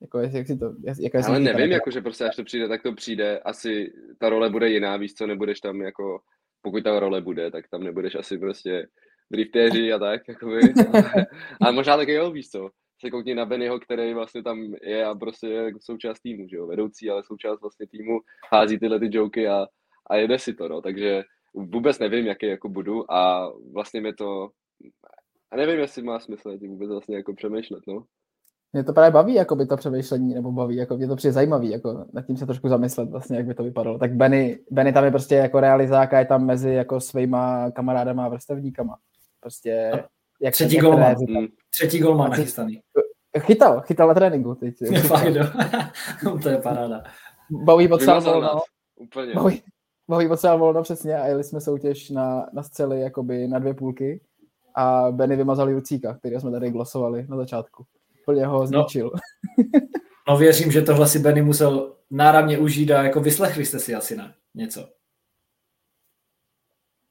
Jako, jak, jak si to, jak, jak Ale nevím, jako, že prostě až to přijde, tak to přijde. Asi ta role bude jiná, víš co, nebudeš tam jako, pokud ta role bude, tak tam nebudeš asi prostě driftéři a tak, jakoby. Ale možná taky jo, víš co. Se koukni na Bennyho, který vlastně tam je a prostě je jako součást týmu, že jo, vedoucí, ale součást vlastně týmu, hází tyhle ty joky a, a jede si to, no, takže vůbec nevím, jaký jako budu a vlastně mě to, a nevím, jestli má smysl tím vůbec vlastně jako přemýšlet, no. Mě to právě baví, jako by to přemýšlení, nebo baví, jako mě to přijde zajímavý, jako nad tím se trošku zamyslet vlastně, jak by to vypadalo. Tak Benny, Benny tam je prostě jako realizák a je tam mezi jako svýma kamarádama a vrstevníkama. Prostě, jak třetí jak golman. trenéři- Mm. Třetí gol má nachystaný. Chytal, chytal na tréninku teď. Fakt, jo. to je paráda. Baví potřeba Vymazal volno, úplně. baví, baví potřeba volno přesně a jeli jsme soutěž na, na scély jakoby na dvě půlky a Benny vymazal Jurcíka, který jsme tady glosovali na začátku. Plně ho zničil. No věřím, že tohle si Benny musel náramně užít a jako vyslechli jste si asi na něco.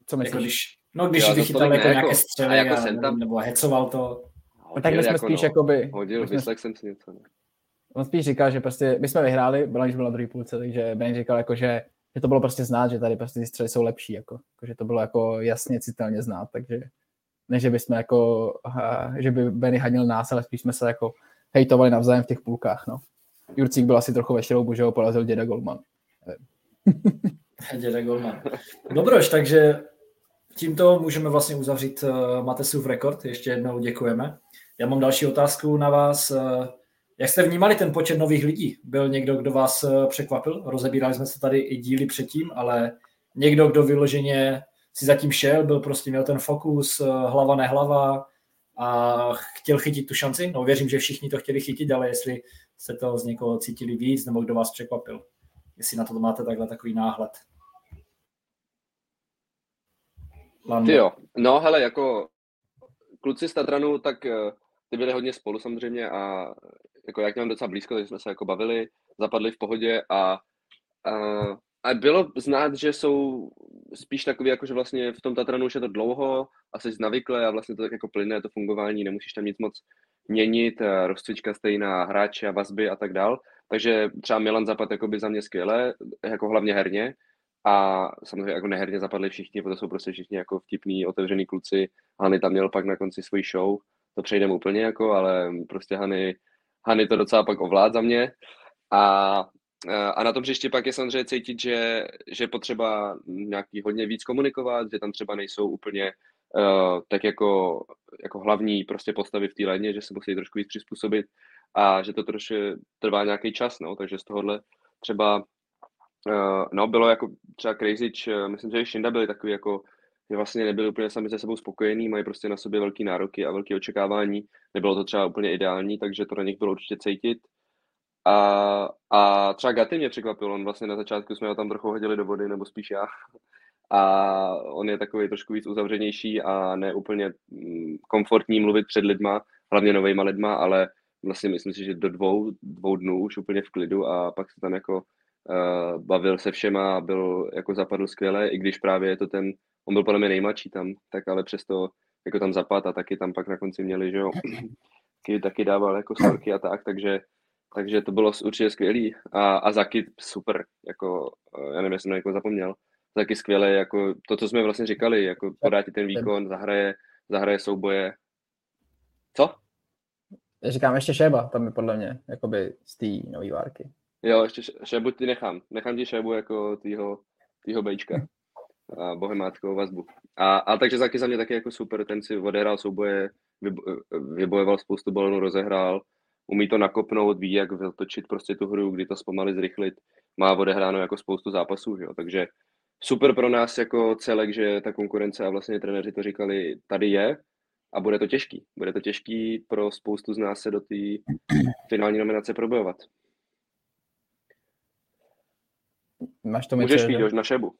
Co Jako myslíš? když, no když Jo, vychytal jako ne, nějaké jako- střely a jako a, tam. nebo hecoval to. No, tak my jsme spíš no. jakoby... Hodil, jsme- vyslech jsem si něco. No. On spíš říkal, že prostě my jsme vyhráli, Blanche byl na druhé půlce, takže Ben říkal, jako, že, že to bylo prostě znát, že tady prostě ty střely jsou lepší, jako, jako, že to bylo jako jasně citelně znát, takže ne, že bychom jako, a, že by Benny hanil nás, ale spíš jsme se jako hejtovali navzájem v těch půlkách, no. Jurcík byl asi trochu ve šroubu, že ho porazil děda Goldman. Děda Golman. Dobroš, takže tímto můžeme vlastně uzavřít uh, Matesův rekord. Ještě jednou děkujeme. Já mám další otázku na vás. Uh, jak jste vnímali ten počet nových lidí? Byl někdo, kdo vás uh, překvapil? Rozebírali jsme se tady i díly předtím, ale někdo, kdo vyloženě si zatím šel, byl prostě měl ten fokus, hlava nehlava a chtěl chytit tu šanci? No věřím, že všichni to chtěli chytit, ale jestli jste to z někoho cítili víc, nebo kdo vás překvapil? Jestli na to máte takhle takový náhled. Ty jo, no hele, jako kluci z Tatranu, tak eh, ty byli hodně spolu samozřejmě a jako jak mám docela blízko, takže jsme se jako bavili, zapadli v pohodě a, a, a bylo znát, že jsou spíš takový, jako že vlastně v tom Tatranu už je to dlouho a jsi navyklé a vlastně to tak jako plyne to fungování, nemusíš tam nic moc měnit, eh, rozcvička stejná, hráče a vazby a tak dál. Takže třeba Milan Zapad jakoby za mě skvěle, jako hlavně herně, a samozřejmě jako neherně zapadli všichni, protože jsou prostě všichni jako vtipný, otevřený kluci. Hany tam měl pak na konci svoji show, to přejdeme úplně jako, ale prostě Hany, Hany to docela pak ovlád za mě. A, a na tom příště pak je samozřejmě cítit, že, že potřeba nějaký hodně víc komunikovat, že tam třeba nejsou úplně uh, tak jako, jako hlavní prostě postavy v té léně, že se musí trošku víc přizpůsobit a že to trošku trvá nějaký čas, no, takže z tohohle třeba Uh, no, bylo jako třeba Crazyč, uh, myslím, že i Shinda byli takový jako, že vlastně nebyli úplně sami se sebou spokojení, mají prostě na sobě velký nároky a velké očekávání. Nebylo to třeba úplně ideální, takže to na nich bylo určitě cítit. A, a třeba Gaty mě překvapil, on vlastně na začátku jsme ho tam trochu hodili do vody, nebo spíš já. A on je takový trošku víc uzavřenější a ne úplně mm, komfortní mluvit před lidma, hlavně novejma lidma, ale vlastně myslím si, že do dvou, dvou dnů už úplně v klidu a pak se tam jako bavil se všema a byl jako zapadl skvěle, i když právě je to ten, on byl podle mě nejmladší tam, tak ale přesto jako tam zapad a taky tam pak na konci měli, že jo, taky, taky dával jako storky a tak, takže, takže to bylo určitě skvělý a, a Zaky super, jako, já nevím, jestli jsem někoho zapomněl, taky skvěle, jako to, co jsme vlastně říkali, jako podá ti ten výkon, zahraje, zahraje souboje. Co? Říkám ještě Šeba, tam je podle mě, jakoby z té nový várky. Jo, ještě Šebu ti nechám. Nechám ti Šebu jako týho, týho bejčka. A bohemáckou vazbu. A, a takže taky za mě taky jako super, ten si odehrál souboje, vybojoval spoustu balonů, rozehrál, umí to nakopnout, ví, jak vytočit prostě tu hru, kdy to zpomalit, zrychlit. Má odehráno jako spoustu zápasů, jo. takže super pro nás jako celek, že ta konkurence a vlastně trenéři to říkali, tady je a bude to těžký. Bude to těžký pro spoustu z nás se do té finální nominace probojovat. Máš to Můžeš jít, na šebu.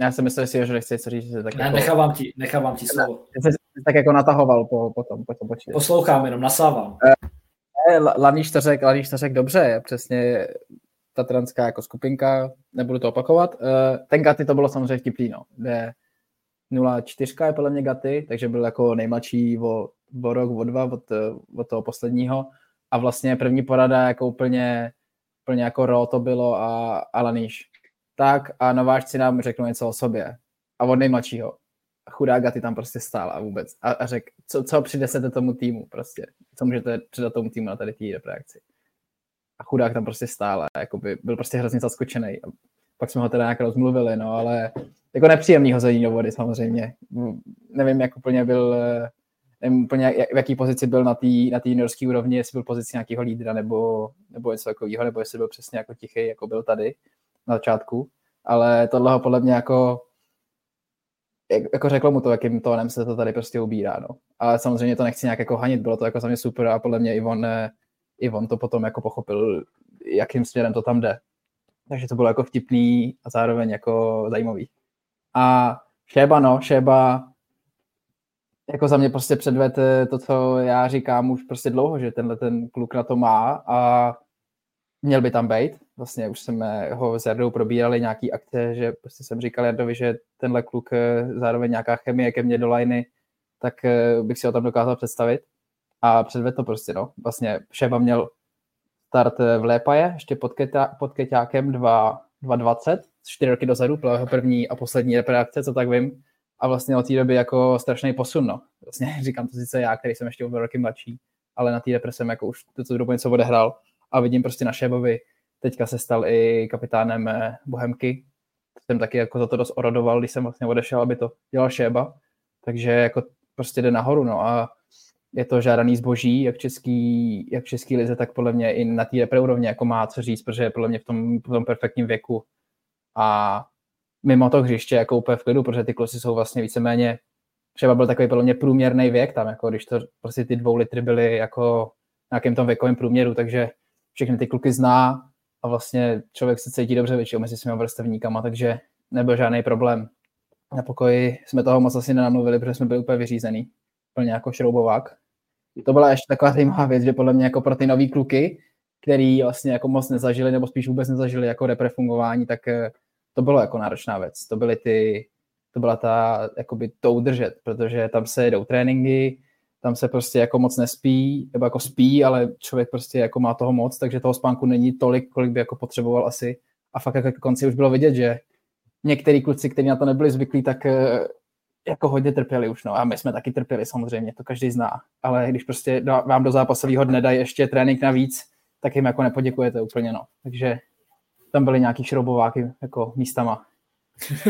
Já jsem myslel, že si Jožo nechce co říct. Tak ne, jako... nechávám ti, nechávám ti slovo. Já jsem, tak jako natahoval po, po tom, po tom počítě. Poslouchám, jenom nasávám. Eh, Laníš to řekl, Laníš to řekl dobře, přesně tatranská jako skupinka, nebudu to opakovat. Eh, ten Gaty to bylo samozřejmě vtipný, no, kde 0,4 je podle mě Gaty, takže byl jako nejmladší o, o rok, o dva od, od toho posledního a vlastně první porada jako úplně, úplně jako ro to bylo a, a Laníš. Tak a nováčci nám řeknou něco o sobě a od nejmladšího. Chudá Gaty tam prostě stál a vůbec. A, a řekl, co, co přinesete tomu týmu prostě, co můžete přidat tomu týmu na tady té reakci a chudák tam prostě stále, jakoby byl prostě hrozně zaskočený. Pak jsme ho teda nějak rozmluvili, no ale jako nepříjemný hození do vody samozřejmě. Nevím, jak úplně byl, nevím úplně, jak, v jaký pozici byl na té na juniorské úrovni, jestli byl pozici nějakého lídra nebo, nebo něco takového, nebo jestli byl přesně jako tichý, jako byl tady na začátku. Ale tohle ho podle mě jako jako řeklo mu to, jakým tónem se to tady prostě ubírá, no. Ale samozřejmě to nechci nějak jako hanit, bylo to jako za mě super a podle mě i on i on to potom jako pochopil, jakým směrem to tam jde. Takže to bylo jako vtipný a zároveň jako zajímavý. A Šéba, no, Šéba jako za mě prostě předved to, co já říkám už prostě dlouho, že tenhle ten kluk na to má a měl by tam být. Vlastně už jsme ho s Jardou probírali nějaký akce, že prostě jsem říkal Jardovi, že tenhle kluk zároveň nějaká chemie ke mně do lajny, tak eh, bych si ho tam dokázal představit a předved to prostě, no. Vlastně Šeba měl start v Lépaje, ještě pod, Keťa, pod Keťákem 2.20, čtyři roky dozadu, byla jeho první a poslední repreakce, co tak vím. A vlastně od té doby jako strašný posun, no. Vlastně říkám to sice já, který jsem ještě o roky mladší, ale na té repre jsem jako už tu dobu něco odehrál. A vidím prostě na Šebovi, teďka se stal i kapitánem eh, Bohemky, jsem taky jako za to dost orodoval, když jsem vlastně odešel, aby to dělal Šeba, takže jako prostě jde nahoru, no. A je to žádaný zboží, jak český, jak český lize, tak podle mě i na té repre úrovně jako má co říct, protože je podle mě v tom, v tom perfektním věku. A mimo to hřiště jako úplně v klidu, protože ty kluci jsou vlastně víceméně, třeba byl takový podle mě průměrný věk tam, jako když to prostě ty dvou litry byly jako na nějakém tom věkovém průměru, takže všechny ty kluky zná a vlastně člověk se cítí dobře většinou mezi svými vrstevníkama, takže nebyl žádný problém. Na pokoji jsme toho moc asi nenamluvili, protože jsme byli úplně vyřízený, plně jako šroubovák to byla ještě taková zajímavá věc, že podle mě jako pro ty nový kluky, který vlastně jako moc nezažili, nebo spíš vůbec nezažili jako repre fungování, tak eh, to bylo jako náročná věc. To byly ty, to byla ta, jakoby to udržet, protože tam se jedou tréninky, tam se prostě jako moc nespí, nebo jako spí, ale člověk prostě jako má toho moc, takže toho spánku není tolik, kolik by jako potřeboval asi. A fakt jako konci už bylo vidět, že některý kluci, kteří na to nebyli zvyklí, tak eh, jako hodně trpěli už, no a my jsme taky trpěli samozřejmě, to každý zná, ale když prostě vám do zápasového dne dají ještě trénink navíc, tak jim jako nepoděkujete úplně, no. Takže tam byly nějaký šroubováky jako místama.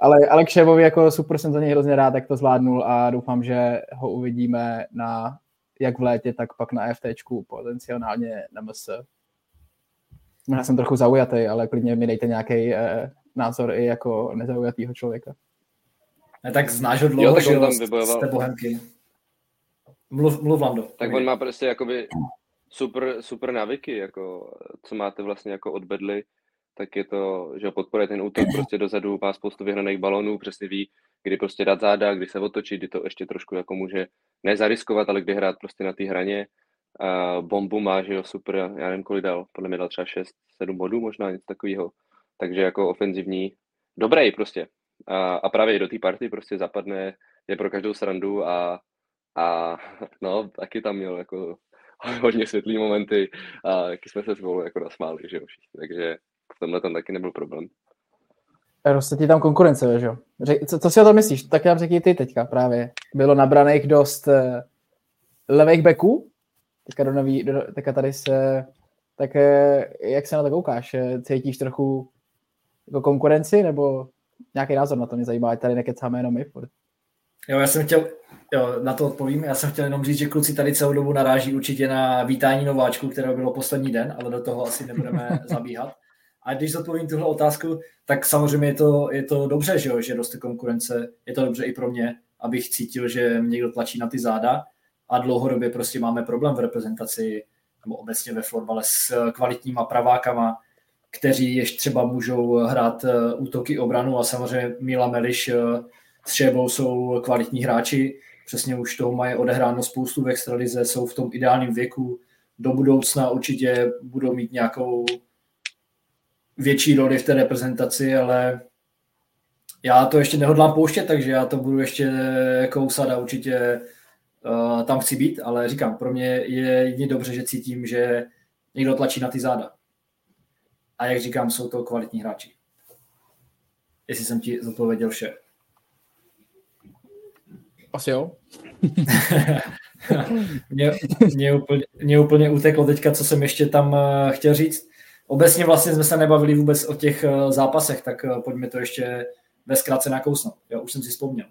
ale, ale k Ševovi jako super jsem za něj hrozně rád, jak to zvládnul a doufám, že ho uvidíme na jak v létě, tak pak na FTčku, potenciálně na MS. Já jsem trochu zaujatý, ale klidně mi dejte nějaký eh, názor i jako nezaujatýho člověka. Ne, tak znáš ho dlouho, jo, tak on tam vybojoval. z té bohemky. Mluv, mluv Lando. Tak on má prostě jakoby super, super návyky, jako, co máte vlastně jako od bedly, tak je to, že podporuje ten útok prostě dozadu, má spoustu vyhraných balonů, přesně ví, kdy prostě dát záda, kdy se otočit, kdy to ještě trošku jako může nezariskovat, ale kdy hrát prostě na té hraně. A bombu má, že jo, super, já nevím, kolik dal, podle mě dal třeba 6-7 bodů možná, něco takového. Takže jako ofenzivní, dobrý prostě, a, a právě i do té party prostě zapadne, je pro každou srandu a, a no, taky tam měl jako hodně světlý momenty a taky jsme se spolu jako nasmáli, že jo, všichni, takže v tomhle tam taky nebyl problém. Roste ti tam konkurence, že jo? Co, co si o to myslíš? Tak nám řekni ty teďka právě. Bylo nabraných dost uh, levých beků, teďka, do nový, do, teďka tady se, tak uh, jak se na to koukáš? Cítíš trochu jako konkurenci, nebo nějaký názor na to mě zajímá, ať tady nekecáme jenom my. Furt. Jo, já jsem chtěl, jo, na to odpovím, já jsem chtěl jenom říct, že kluci tady celou dobu naráží určitě na vítání nováčku, které bylo poslední den, ale do toho asi nebudeme zabíhat. A když zodpovím tuhle otázku, tak samozřejmě je to, je to dobře, že, jo, že roste konkurence, je to dobře i pro mě, abych cítil, že mě někdo tlačí na ty záda. A dlouhodobě prostě máme problém v reprezentaci nebo obecně ve florbale s kvalitníma pravákama, kteří ještě třeba můžou hrát eh, útoky obranu. A samozřejmě Mila Meliš eh, Třebou jsou kvalitní hráči, přesně už toho mají odehráno spoustu v extralize, jsou v tom ideálním věku, do budoucna určitě budou mít nějakou větší roli v té reprezentaci, ale já to ještě nehodlám pouštět, takže já to budu ještě kousat a určitě uh, tam chci být, ale říkám, pro mě je jedině dobře, že cítím, že někdo tlačí na ty záda. A jak říkám, jsou to kvalitní hráči. Jestli jsem ti zodpověděl vše. Asi jo. mě, mě, úplně, mě úplně uteklo teďka, co jsem ještě tam uh, chtěl říct. Obecně vlastně jsme se nebavili vůbec o těch uh, zápasech, tak uh, pojďme to ještě ve zkratce nakousnout. Jo, už jsem si vzpomněl.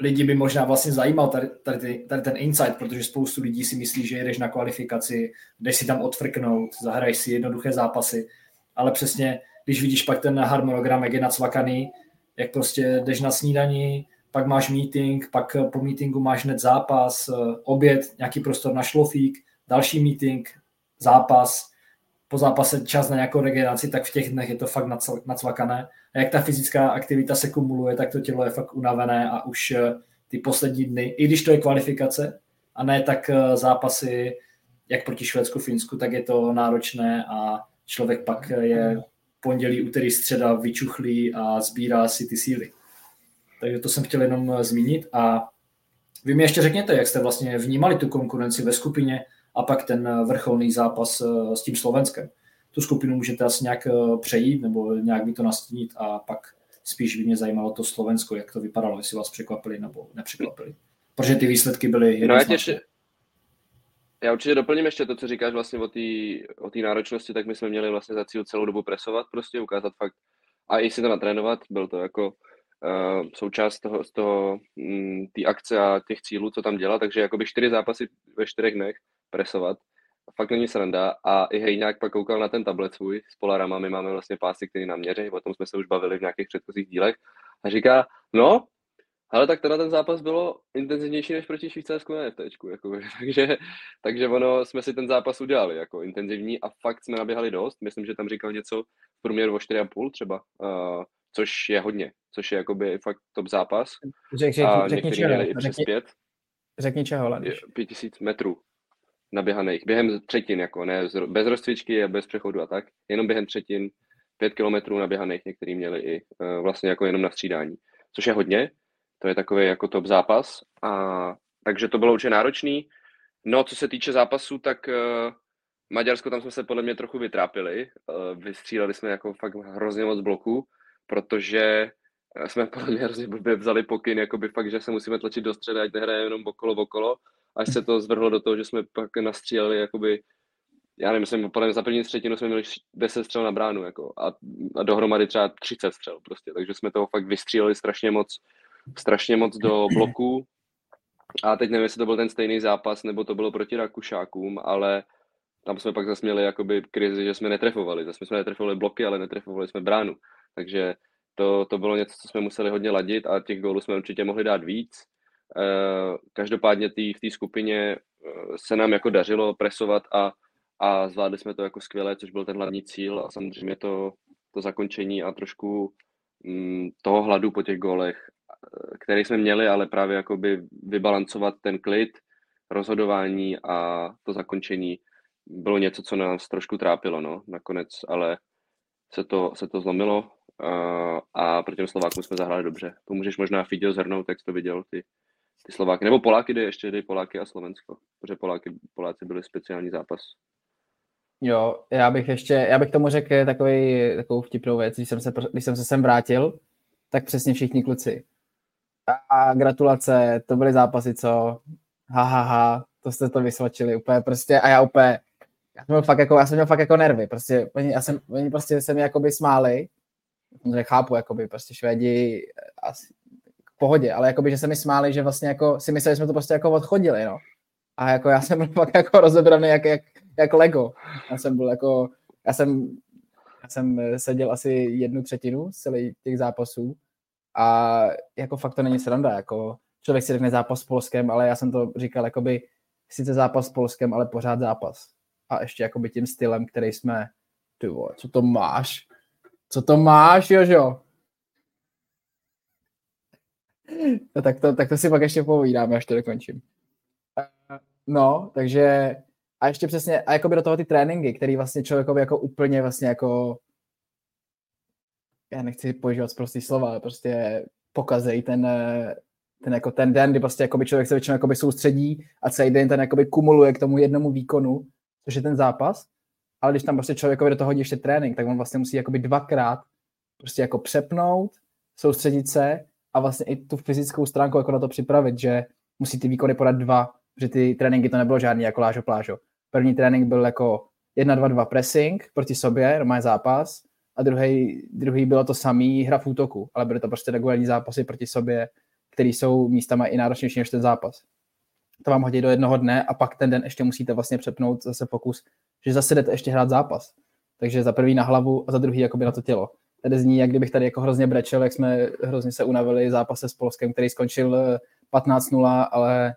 Lidi by možná vlastně zajímal tady, tady, tady ten insight, protože spoustu lidí si myslí, že jedeš na kvalifikaci, jdeš si tam odfrknout, zahraješ si jednoduché zápasy, ale přesně, když vidíš pak ten harmonogram, jak je nacvakaný, jak prostě jdeš na snídaní, pak máš meeting, pak po meetingu máš hned zápas, oběd, nějaký prostor na šlofík, další meeting, zápas, po zápase čas na nějakou regeneraci, tak v těch dnech je to fakt nacvakané. A jak ta fyzická aktivita se kumuluje, tak to tělo je fakt unavené a už eh, ty poslední dny, i když to je kvalifikace, a ne tak eh, zápasy, jak proti Švédsku, Finsku, tak je to náročné a člověk pak je pondělí, úterý, středa vyčuchlý a sbírá si ty síly. Takže to jsem chtěl jenom eh, zmínit a vy mi ještě řekněte, jak jste vlastně vnímali tu konkurenci ve skupině, a pak ten eh, vrcholný zápas eh, s tím Slovenskem. Tu skupinu můžete asi nějak přejít nebo nějak by to nastínit a pak spíš by mě zajímalo to Slovensko, jak to vypadalo, jestli vás překvapili nebo nepřekvapili. Protože ty výsledky byly no já, já určitě doplním ještě to, co říkáš vlastně o té o tý náročnosti, tak my jsme měli vlastně za cíl celou dobu presovat, prostě ukázat fakt a i si to natrénovat, byl to jako uh, součást toho, z toho, mm, té akce a těch cílů, co tam dělat, takže jakoby čtyři zápasy ve čtyřech dnech, presovat. Fakt není sranda a i Hejňák pak koukal na ten tablet svůj s Polarama, my máme vlastně pásy, který nám měří, o tom jsme se už bavili v nějakých předchozích dílech a říká, no, ale tak tenhle ten zápas bylo intenzivnější než proti Švýcarsku na FT, jako, takže, takže ono jsme si ten zápas udělali jako intenzivní a fakt jsme naběhali dost. Myslím, že tam říkal něco v průměru o 4,5 třeba, uh, což je hodně, což je jakoby fakt top zápas. Řek, řek, a řekni čeho, měli i přes pět. Řekni čeho, Pět tisíc metrů naběhaných, během třetin, jako ne, bez rozcvičky a bez přechodu a tak, jenom během třetin, pět kilometrů naběhaných, některý měli i uh, vlastně jako jenom na střídání, což je hodně, to je takový jako top zápas, a takže to bylo určitě náročný. No, co se týče zápasu, tak uh, Maďarsko tam jsme se podle mě trochu vytrápili, uh, vystříleli jsme jako fakt hrozně moc bloků, protože jsme podle mě hrozně vzali pokyn, jakoby fakt, že se musíme tlačit do středy, ať nehraje jenom okolo, okolo, až se to zvrhlo do toho, že jsme pak nastříleli jakoby já nevím, myslím, podle mě za první třetinu jsme měli 10 střel na bránu jako, a, a dohromady třeba 30 střel prostě, takže jsme toho fakt vystříleli strašně moc, strašně moc do bloku. A teď nevím, jestli to byl ten stejný zápas, nebo to bylo proti Rakušákům, ale tam jsme pak zase měli jakoby krizi, že jsme netrefovali, zase jsme netrefovali bloky, ale netrefovali jsme bránu, takže to, to bylo něco, co jsme museli hodně ladit a těch gólů jsme určitě mohli dát víc. Eh, každopádně tý, v té skupině eh, se nám jako dařilo presovat a, a zvládli jsme to jako skvěle, což byl ten hlavní cíl a samozřejmě to, to zakončení a trošku mm, toho hladu po těch gólech, eh, který jsme měli, ale právě jakoby vybalancovat ten klid, rozhodování a to zakončení bylo něco, co nás trošku trápilo, no, nakonec, ale se to, se to zlomilo a proti těm Slovákům jsme zahráli dobře. To můžeš možná Fidio zhrnout, jak jsi to viděl ty ty Slováky. Nebo Poláky jde ještě, jde Poláky a Slovensko, protože Poláky, Poláci byli speciální zápas. Jo, já bych ještě, já bych tomu řekl takový, takovou vtipnou věc, když jsem, se, když jsem se sem vrátil, tak přesně všichni kluci. A gratulace, to byly zápasy, co? Ha, ha, ha, to jste to vysvačili úplně prostě a já úplně, já jsem měl fakt jako, já jsem měl fakt jako nervy, prostě, oni, já jsem, oni prostě se mi jakoby smáli, chápu, jakoby prostě Švédi asi pohodě, ale jakoby, že se mi smáli, že vlastně jako si mysleli, že jsme to prostě jako odchodili, no. A jako já jsem byl fakt jako rozebraný jak, jak, jak Lego. Já jsem byl jako, já jsem, já jsem seděl asi jednu třetinu z celých těch zápasů a jako fakt to není sranda, jako člověk si řekne zápas s Polskem, ale já jsem to říkal, jakoby sice zápas s Polskem, ale pořád zápas. A ještě jakoby tím stylem, který jsme, ty vole, co to máš? Co to máš, Jožo? no, tak, to, tak to si pak ještě povídáme, až to dokončím. No, takže a ještě přesně, a jako by do toho ty tréninky, který vlastně člověkovi jako úplně vlastně jako já nechci používat prostý slova, ale prostě pokazej ten, ten, jako ten den, kdy prostě by člověk se většinou jakoby soustředí a celý den ten jakoby kumuluje k tomu jednomu výkonu, což je ten zápas. Ale když tam prostě člověkovi do toho hodí ještě trénink, tak on vlastně musí jakoby dvakrát prostě jako přepnout, soustředit se a vlastně i tu fyzickou stránku jako na to připravit, že musí ty výkony podat dva, že ty tréninky to nebylo žádný jako lážo plážo. První trénink byl jako 1-2-2 pressing proti sobě, normální zápas, a druhý, druhý bylo to samý hra v útoku, ale byly to prostě regulární zápasy proti sobě, které jsou místama i náročnější než ten zápas. To vám hodí do jednoho dne a pak ten den ještě musíte vlastně přepnout zase pokus, že zase jdete ještě hrát zápas. Takže za prvý na hlavu a za druhý jakoby na to tělo. Tady zní, jak kdybych tady jako hrozně brečel, jak jsme hrozně se unavili zápase s Polskem, který skončil 15-0, ale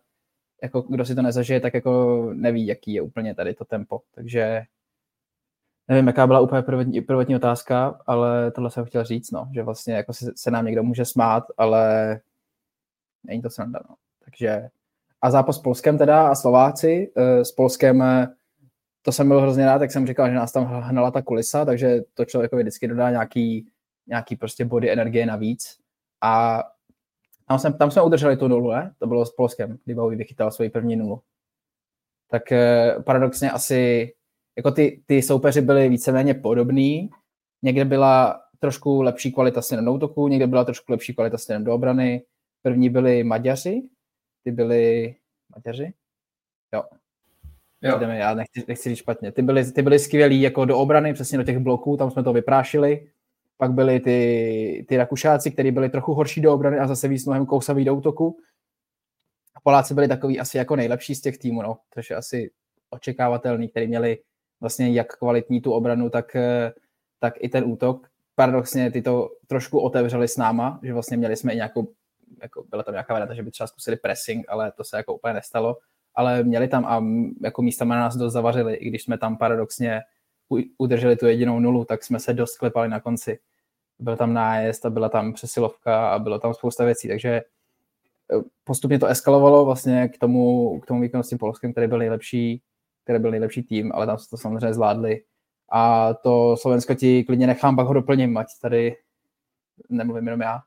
jako kdo si to nezažije, tak jako neví, jaký je úplně tady to tempo. Takže nevím, jaká byla úplně prvotní, prvotní otázka, ale tohle jsem chtěl říct, no, že vlastně jako se, se nám někdo může smát, ale není to sranda, no. Takže a zápas s Polskem teda a Slováci. Eh, s Polskem eh, to jsem byl hrozně rád, jak jsem říkal, že nás tam hnala ta kulisa, takže to člověkovi vždycky dodá nějaký, nějaký prostě body energie navíc. A tam, jsem, tam jsme udrželi tu nulu, ne? To bylo s Polskem, kdy Bowie vychytal svoji první nulu. Tak eh, paradoxně asi jako ty, ty soupeři byly víceméně podobný. Někde byla trošku lepší kvalita směrem do útoku, někde byla trošku lepší kvalita směrem do obrany. První byli Maďaři, ty byli Maďaři? Jo. Jo. Jdeme, já nechci, nechci říct špatně. Ty byli, ty byli skvělí jako do obrany, přesně do těch bloků, tam jsme to vyprášili. Pak byli ty, ty Rakušáci, kteří byli trochu horší do obrany a zase víc mnohem kousaví do útoku. A Poláci byli takový asi jako nejlepší z těch týmů, no, což je asi očekávatelný, který měli vlastně jak kvalitní tu obranu, tak, tak i ten útok. Paradoxně ty to trošku otevřeli s náma, že vlastně měli jsme i nějakou, jako byla tam nějaká varianta, že by třeba zkusili pressing, ale to se jako úplně nestalo. Ale měli tam a jako místa na nás dost zavařili, i když jsme tam paradoxně udrželi tu jedinou nulu, tak jsme se dost klepali na konci. Byl tam nájezd a byla tam přesilovka a bylo tam spousta věcí, takže eh, postupně to eskalovalo vlastně k tomu, k tomu výkonu s tím Polskem, který byl nejlepší který byl nejlepší tým, ale tam se to samozřejmě zvládli. A to Slovensko ti klidně nechám, pak ho doplním, ať tady nemluvím jenom já.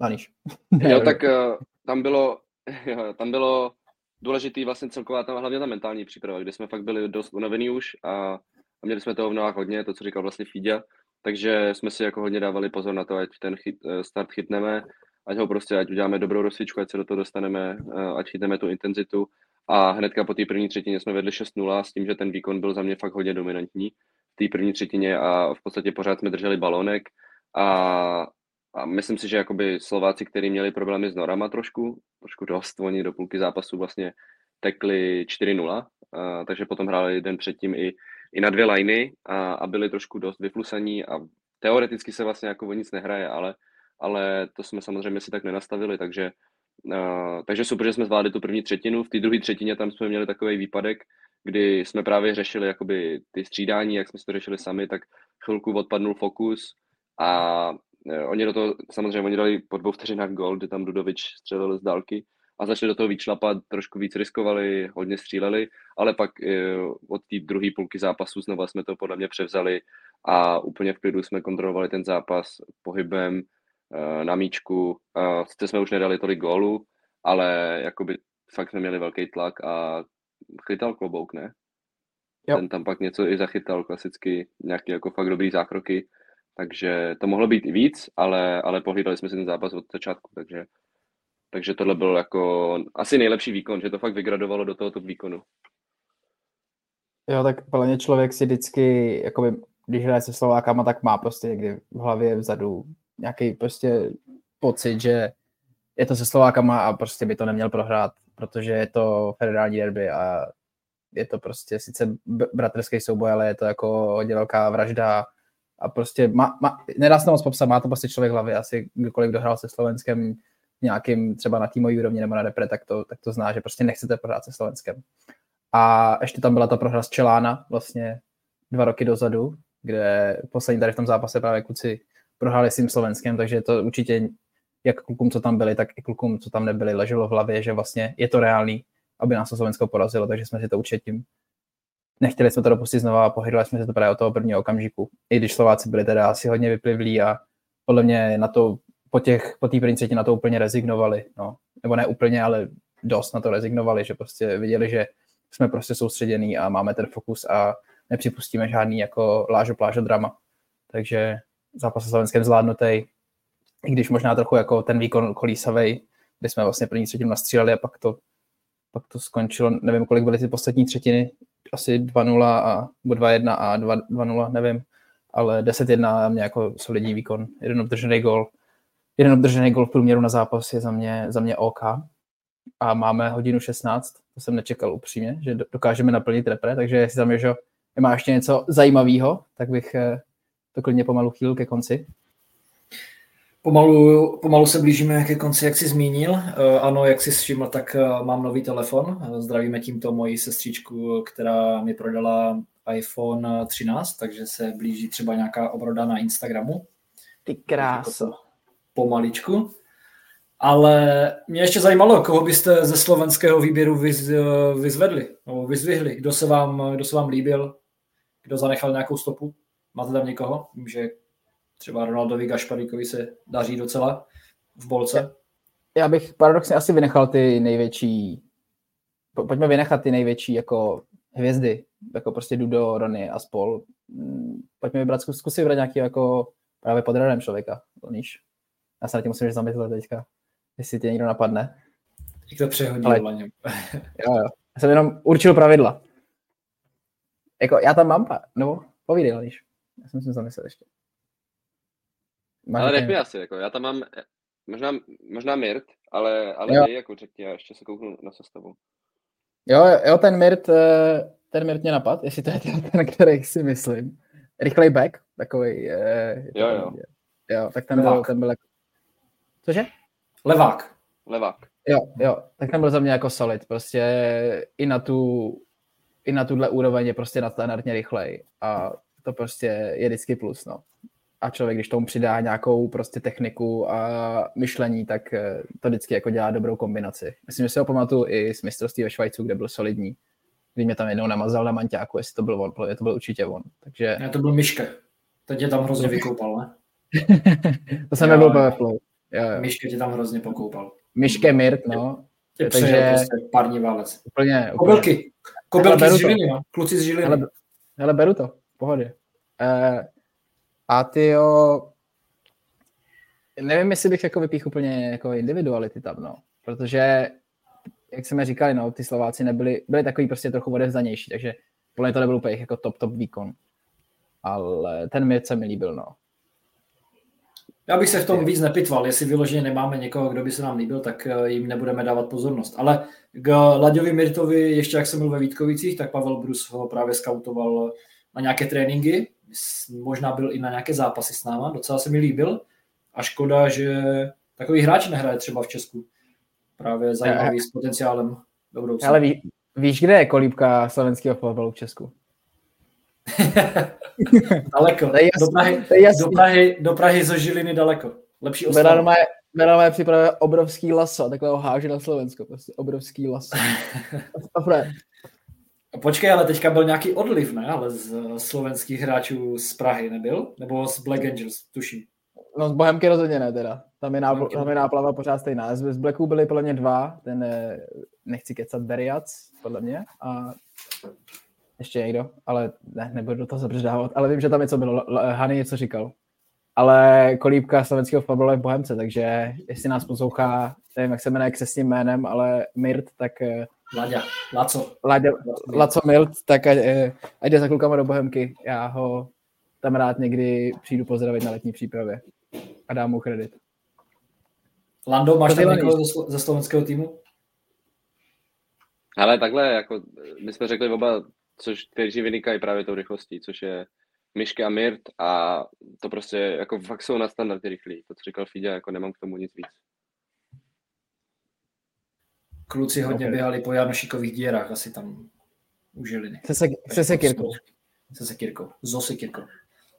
Aniš. jo, tak uh, tam bylo, jo, tam bylo důležitý vlastně celková, tam, hlavně ta mentální příprava, kde jsme fakt byli dost unavený už a, a měli jsme toho v nohách hodně, to, co říkal vlastně Fíďa, takže jsme si jako hodně dávali pozor na to, ať ten chyt, eh, start chytneme, ať ho prostě, ať uděláme dobrou rozsvičku, ať se do toho dostaneme, eh, ať chytneme tu intenzitu. A hnedka po té první třetině jsme vedli 6-0 s tím, že ten výkon byl za mě fakt hodně dominantní v té první třetině a v podstatě pořád jsme drželi balonek a, a myslím si, že jakoby Slováci, kteří měli problémy s norama trošku, trošku dost, oni do půlky zápasu vlastně tekli 4-0, a, takže potom hráli den předtím i, i na dvě liny a, a byli trošku dost vyflusaní a teoreticky se vlastně jako o nic nehraje, ale ale to jsme samozřejmě si tak nenastavili, takže, uh, takže super, že jsme zvládli tu první třetinu. V té druhé třetině tam jsme měli takový výpadek, kdy jsme právě řešili jakoby ty střídání, jak jsme si to řešili sami, tak chvilku odpadnul fokus a oni do toho, samozřejmě oni dali po dvou vteřinách gol, kde tam Dudovič střelil z dálky a začali do toho vyčlapat, trošku víc riskovali, hodně stříleli, ale pak uh, od té druhé půlky zápasu znova jsme to podle mě převzali a úplně v klidu jsme kontrolovali ten zápas pohybem, Eh, na míčku. Sice jsme už nedali tolik gólů, ale jakoby fakt jsme měli velký tlak a chytal klobouk, ne? Jo. Ten tam pak něco i zachytal klasicky, nějaký jako fakt dobrý zákroky, takže to mohlo být i víc, ale, ale pohlídali jsme si ten zápas od začátku, takže, takže tohle byl jako asi nejlepší výkon, že to fakt vygradovalo do tohoto výkonu. Jo, tak plně člověk si vždycky, jakoby, když hraje se Slovákama, tak má prostě někdy v hlavě vzadu nějaký prostě pocit, že je to se Slovákama a prostě by to neměl prohrát, protože je to federální derby a je to prostě sice bratrský souboj, ale je to jako hodně velká vražda a prostě má, má, nedá se to moc popsat, má to prostě člověk hlavy, asi kdokoliv dohrál se Slovenskem nějakým třeba na týmový úrovni nebo na repre, tak to, tak to zná, že prostě nechcete prohrát se Slovenskem. A ještě tam byla ta prohra z Čelána vlastně dva roky dozadu, kde poslední tady v tom zápase právě kluci prohráli s tím Slovenskem, takže to určitě jak klukům, co tam byli, tak i klukům, co tam nebyli, leželo v hlavě, že vlastně je to reálný, aby nás to Slovensko porazilo, takže jsme si to určitě tím nechtěli jsme to dopustit znova a pohydali jsme se to právě od toho prvního okamžiku. I když Slováci byli teda asi hodně vyplivlí a podle mě na to, po těch, po té první na to úplně rezignovali, no. Nebo ne úplně, ale dost na to rezignovali, že prostě viděli, že jsme prostě soustředění a máme ten fokus a nepřipustíme žádný jako lážo plážo drama. Takže zápas se Slovenskem zvládnutý, i když možná trochu jako ten výkon kolísavej, kdy jsme vlastně první třetinu nastříleli a pak to, pak to skončilo, nevím, kolik byly ty poslední třetiny, asi 2-0 a, 2-1 a 2-0, nevím, ale 10-1 mě jako solidní výkon, jeden obdržený gol, jeden obdržený gol v průměru na zápas je za mě, za mě OK a máme hodinu 16, to jsem nečekal upřímně, že dokážeme naplnit repre, takže jestli tam že má ještě něco zajímavého, tak bych eh, to klidně pomalu chýlil ke konci. Pomalu, pomalu se blížíme ke konci, jak jsi zmínil. Eh, ano, jak jsi všiml, tak eh, mám nový telefon. Zdravíme tímto moji sestřičku, která mi prodala iPhone 13, takže se blíží třeba nějaká obroda na Instagramu. Ty kráso. Pomaličku. Ale mě ještě zajímalo, koho byste ze slovenského výběru vyz, vyzvedli, nebo vyzvihli. Kdo se, vám, kdo se vám líbil, kdo zanechal nějakou stopu? Máte tam někoho? Vím, že třeba Ronaldovi Gašparíkovi se daří docela v bolce. Já bych paradoxně asi vynechal ty největší, pojďme vynechat ty největší jako hvězdy, jako prostě Dudo, Rony a spol. Mm, pojďme vybrat, zkus, zkusit vybrat nějaký jako právě pod radem člověka, víš? Já se na tím musím zamyslet teďka, jestli tě někdo napadne. Jak to přehodil Ale... jo, jo. Já jsem jenom určil pravidla. Jako, já tam mám, pa... nebo povídej, Laniš. Já jsem si zamyslel ještě. Máš ale nech asi, jako, já tam mám možná, možná Mirt, ale, ale jo. jako řekni, já ještě se kouknu na sestavu. Jo, jo, ten Mirt, eh, ten Mirt mě napad, jestli to je ten, který si myslím. Rychlej back, takový. Je, jo, jo. Jo, tak ten Levák. byl, ten byl jako... Cože? Levák. Levák. Jo, jo, tak ten byl za mě jako solid, prostě i na tu, i na tuhle úroveň je prostě nadstandardně rychlej a to prostě je vždycky plus, no a člověk, když tomu přidá nějakou prostě techniku a myšlení, tak eh, to vždycky jako dělá dobrou kombinaci. Myslím, že si ho pamatuju i z mistrovství ve Švajcu, kde byl solidní. Kdy mě tam jednou namazal na manťáku, jestli to byl on, to byl určitě on. Takže... Ne, to byl Myške. Teď tě tam hrozně vykoupal, ne? to jsem nebyl ve flow. Jo, tě tam hrozně pokoupal. Myške Mirt, no. Tě Takže... prostě parní válec. Úplně, úplně. Kobylky. Kobylky z Žiliny, no. Kluci z Žiliny. Ale, ale beru to, pohodě. Uh, a ty jo, nevím, jestli bych jako vypích úplně jako individuality tam, no. Protože, jak jsme říkali, no, ty Slováci nebyli, byli takový prostě trochu odevzdanější, takže podle to nebyl úplně jako top, top výkon. Ale ten mi se mi líbil, no. Já bych se v tom víc nepitval, jestli vyloženě nemáme někoho, kdo by se nám líbil, tak eh, jim nebudeme dávat pozornost. Ale k Laďovi Mirtovi, ještě jak jsem byl ve Vítkovicích, tak Pavel Brus ho právě skautoval na nějaké tréninky možná byl i na nějaké zápasy s náma, docela se mi líbil a škoda, že takový hráč nehraje třeba v Česku. Právě zajímavý s potenciálem do budoucna. Ale ví, víš, kde je kolíbka slovenského fotbalu v Česku? daleko. Do Prahy, do, Prahy, do Prahy zo Žiliny daleko. Lepší ostrava. Jmenové připravuje obrovský laso, takhle ho háže na Slovensko, prostě obrovský laso. Počkej, ale teďka byl nějaký odliv, ne? Ale z slovenských hráčů z Prahy nebyl? Nebo z Black Angels, tuším. No z Bohemky rozhodně ne teda. Tam je, nápl- tam je náplava pořád stejná. Z Blacku byly podle mě dva, ten nechci kecat Beriac, podle mě, a ještě někdo, ale ne, nebudu do toho zabředávat, ale vím, že tam něco bylo. Hany něco říkal. Ale kolíbka slovenského fotbalu je v Bohemce, takže jestli nás poslouchá, nevím, jak se jmenuje křesním jménem, ale Mirt, tak eh, Laďa, Laco. Laďa, Laco Milt, tak ať, eh, ať jde za klukama do Bohemky. Já ho tam rád někdy přijdu pozdravit na letní přípravě a dám mu kredit. Lando, máš tam někoho ze slovenského týmu? Ale takhle, jako my jsme řekli oba, což kteří vynikají právě tou rychlostí, což je Myšky a Mirt a to prostě jako fakt jsou na standardy rychlí. To, co říkal Fidě, jako nemám k tomu nic víc. Kluci hodně okay. běhali po Janošikových dírách, asi tam u Žiliny. Se, se, se sekirkou. Se sekirkou. So sekirkou.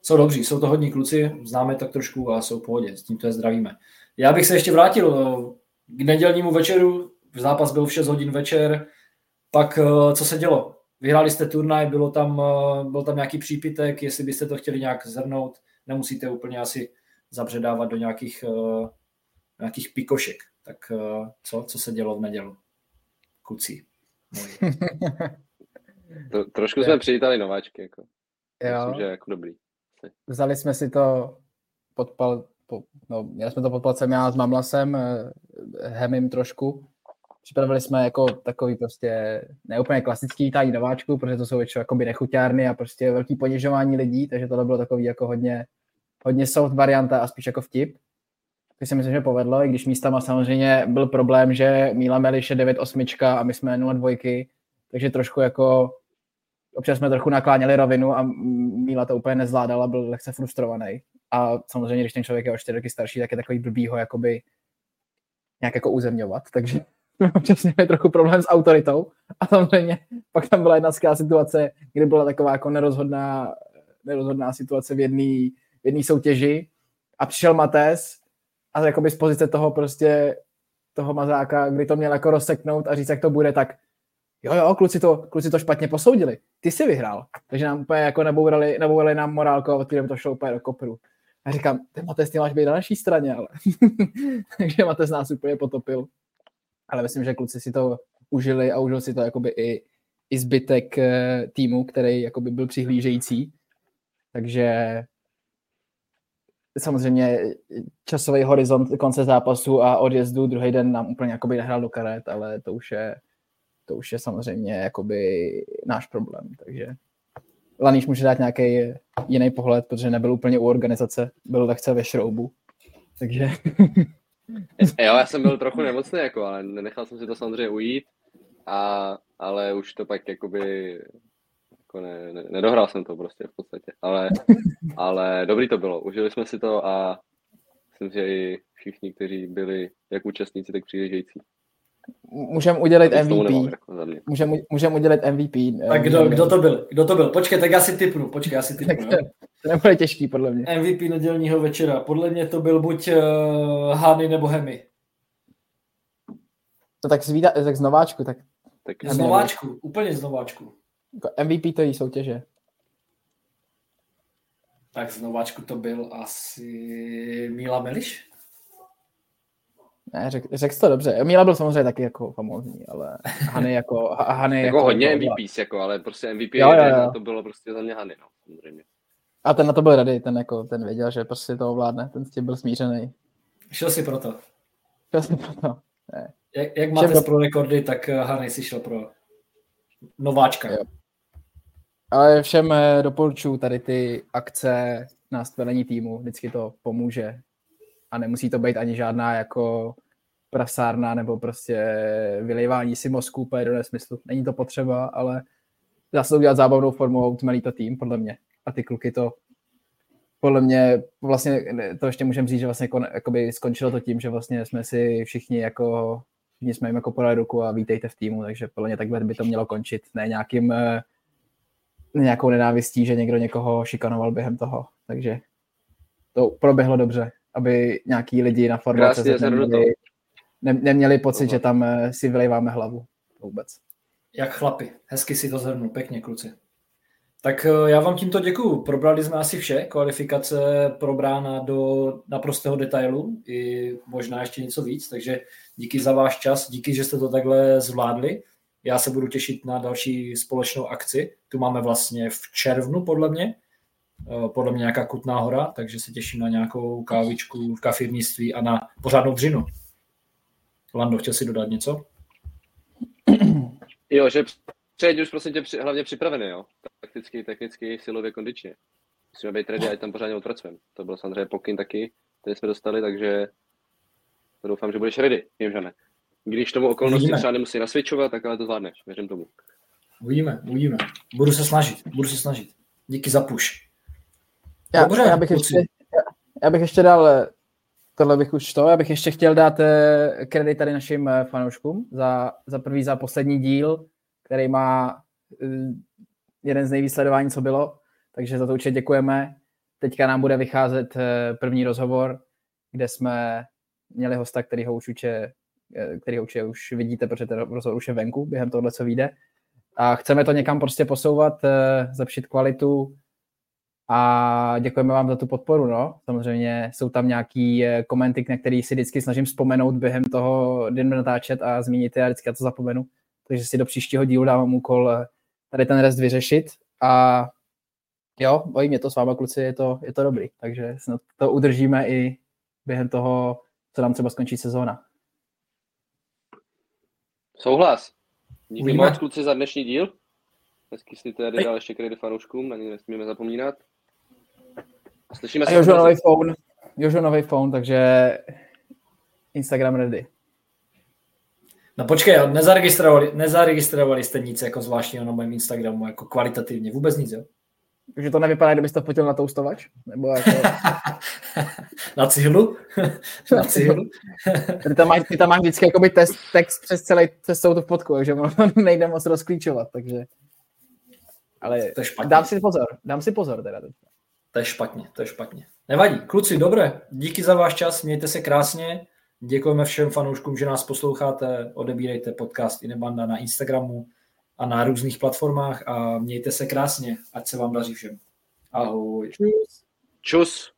jsou dobří, jsou to hodní kluci, známe tak trošku a jsou v pohodě, s tím to je zdravíme. Já bych se ještě vrátil k nedělnímu večeru, zápas byl v 6 hodin večer, pak co se dělo? Vyhráli jste turnaj, bylo tam, byl tam nějaký přípitek, jestli byste to chtěli nějak zhrnout, nemusíte úplně asi zabředávat do nějakých, nějakých pikošek. Tak co, co se dělo v nedělu? Kucí. to, trošku jsme přivítali nováčky. Jako. Jo. Myslím, že jako dobrý. Vzali jsme si to pod pal, po, no, měli jsme to pod palcem já s Mamlasem, eh, Hemim trošku. Připravili jsme jako takový prostě neúplně klasický vítání nováčku, protože to jsou většinou jakoby nechuťárny a prostě velký ponižování lidí, takže to bylo takový jako hodně, hodně soft varianta a spíš jako vtip. To si myslím, že povedlo, i když místama samozřejmě byl problém, že Míla Meliš je 9-8 a my jsme 0-2, takže trošku jako občas jsme trochu nakláněli rovinu a Míla to úplně nezvládala, byl lehce frustrovaný. A samozřejmě, když ten člověk je o čtyři roky starší, tak je takový blbý ho jakoby nějak jako uzemňovat, takže občas měli trochu problém s autoritou a samozřejmě pak tam byla jedna skvělá situace, kdy byla taková jako nerozhodná, nerozhodná situace v jedné soutěži a přišel Mates a jakoby z pozice toho prostě toho mazáka, kdy to měl jako rozseknout a říct, jak to bude, tak jo, jo, kluci to, kluci to špatně posoudili. Ty jsi vyhrál. Takže nám úplně jako nabourali, nabourali nám morálku a od to šlo úplně do kopru. A říkám, ty Mates, ty máš být na naší straně, ale. Takže Mates nás úplně potopil. Ale myslím, že kluci si to užili a užil si to jakoby i, i zbytek eh, týmu, který jakoby byl přihlížející. Takže samozřejmě časový horizont konce zápasu a odjezdu druhý den nám úplně jakoby nehrál do karet, ale to už je, to už je samozřejmě jakoby náš problém, takže Laníš může dát nějaký jiný pohled, protože nebyl úplně u organizace, byl lehce ve šroubu, takže... jo, já jsem byl trochu nemocný, jako, ale nenechal jsem si to samozřejmě ujít, a, ale už to pak jakoby jako ne, ne, nedohrál jsem to prostě v podstatě, ale, ale dobrý to bylo, užili jsme si to a myslím, že i všichni, kteří byli jak účastníci, tak přijíždějící. Můžeme udělit MVP. Jako Můžeme můžem udělit MVP. Tak kdo, kdo to byl? Kdo to byl? Počkej, tak já si typnu. Počkej, já si typnu. to, to nebude těžký, podle mě. MVP nedělního večera. Podle mě to byl buď uh, Hany nebo Hemy. To tak z, tak z nováčku. Tak tak z nováčku, úplně z nováčku. Jako MVP to jí soutěže. Tak z nováčku to byl asi Míla Meliš? Ne, řek, řekl to dobře. Míla byl samozřejmě taky jako famózní, ale Hany jako... Hany jako, jako hodně MVPs, jako, ale prostě MVP jo, jo, jo. to bylo prostě za mě Hany, no, samozřejmě. A ten na to byl rady, ten, jako, ten věděl, že prostě to ovládne, ten s tím byl smířený. Šel si pro to. Šel si pro to. Ne. Jak, jak máte pro rekordy, tak Hany si šel pro nováčka. Jo. Ale všem eh, doporučuji tady ty akce na stvelení týmu, vždycky to pomůže. A nemusí to být ani žádná jako prasárna nebo prostě vylejvání si mozku úplně do nesmyslu. Není to potřeba, ale dá se to udělat zábavnou formou, tmelí to tým, podle mě. A ty kluky to podle mě, vlastně to ještě můžeme říct, že vlastně jakoby skončilo to tím, že vlastně jsme si všichni jako všichni jsme jim jako podali ruku a vítejte v týmu, takže podle mě takhle by to mělo končit, ne nějakým eh, nějakou nenávistí, že někdo někoho šikanoval během toho. Takže to proběhlo dobře, aby nějaký lidi na formace neměli, ne, neměli pocit, že tam eh, si vylejváme hlavu vůbec. Jak chlapi, hezky si to zhrnul, pěkně kluci. Tak eh, já vám tímto děkuju. Probrali jsme asi vše. Kvalifikace probrána do naprostého detailu i možná ještě něco víc, takže díky za váš čas, díky, že jste to takhle zvládli. Já se budu těšit na další společnou akci. Tu máme vlastně v červnu, podle mě. Eh, podle mě nějaká Kutná hora, takže se těším na nějakou kávičku v kafírnictví a na pořádnou dřinu. Lando, chtěl si dodat něco? Jo, že přejď už prostě tě hlavně připravený, jo. Takticky, technicky, silově, kondičně. Musíme být ready, ať tam pořádně odpracujeme. To byl samozřejmě pokyn taky, který jsme dostali, takže doufám, že budeš ready, vím, že ne. Když tomu okolnosti uvidíme. třeba nemusí nasvědčovat, tak ale to zvládneš, věřím tomu. Uvidíme, uvidíme. Budu se snažit, budu se snažit. Díky za push. Já, Dobře, já, bych ještě, já, já bych ještě dal, eh, tohle bych už to, já bych ještě chtěl dát eh, kredit tady našim eh, fanouškům za, za prvý, za poslední díl, který má jeden z nejvíc sledování, co bylo, takže za to určitě děkujeme. teďka nám bude vycházet eh, první rozhovor, kde jsme měli hosta, který ho už uče, eh, který ho uče už vidíte, protože ten rozhovor už je venku během tohle, co vyjde. A chceme to někam prostě posouvat, eh, zlepšit kvalitu a děkujeme vám za tu podporu. No. Samozřejmě jsou tam nějaký komenty, na který si vždycky snažím vzpomenout během toho den natáčet a zmínit je a vždycky já to zapomenu. Takže si do příštího dílu dávám úkol tady ten rest vyřešit a jo, bojí mě to s váma kluci, je to, je to dobrý, takže snad to udržíme i během toho, co nám třeba skončí sezóna. Souhlas. Díky moc kluci za dnešní díl. Hezky si tady dal ještě kredit fanouškům, na ně nesmíme zapomínat. Slyšíme se. Jožo nový phone. Jožo nový phone, takže Instagram ready. No počkej, nezaregistrovali, nezaregistrovali jste nic jako zvláštního na mém Instagramu, jako kvalitativně, vůbec nic, jo? Takže to nevypadá, kdybyste to fotil na toustovač? Nebo jako... na cihlu? na cihlu? ty, tam máš, ty tam máš vždycky jakoby test, text přes celý cestou tu fotku, takže ono nejde moc rozklíčovat, takže... Ale to je špatně. dám si pozor, dám si pozor teda. To je špatně, to je špatně. Nevadí, kluci, dobré, díky za váš čas, mějte se krásně, děkujeme všem fanouškům, že nás posloucháte, odebírejte podcast Inebanda na Instagramu, a na různých platformách a mějte se krásně, ať se vám daří všem. Ahoj. Čus. Čus.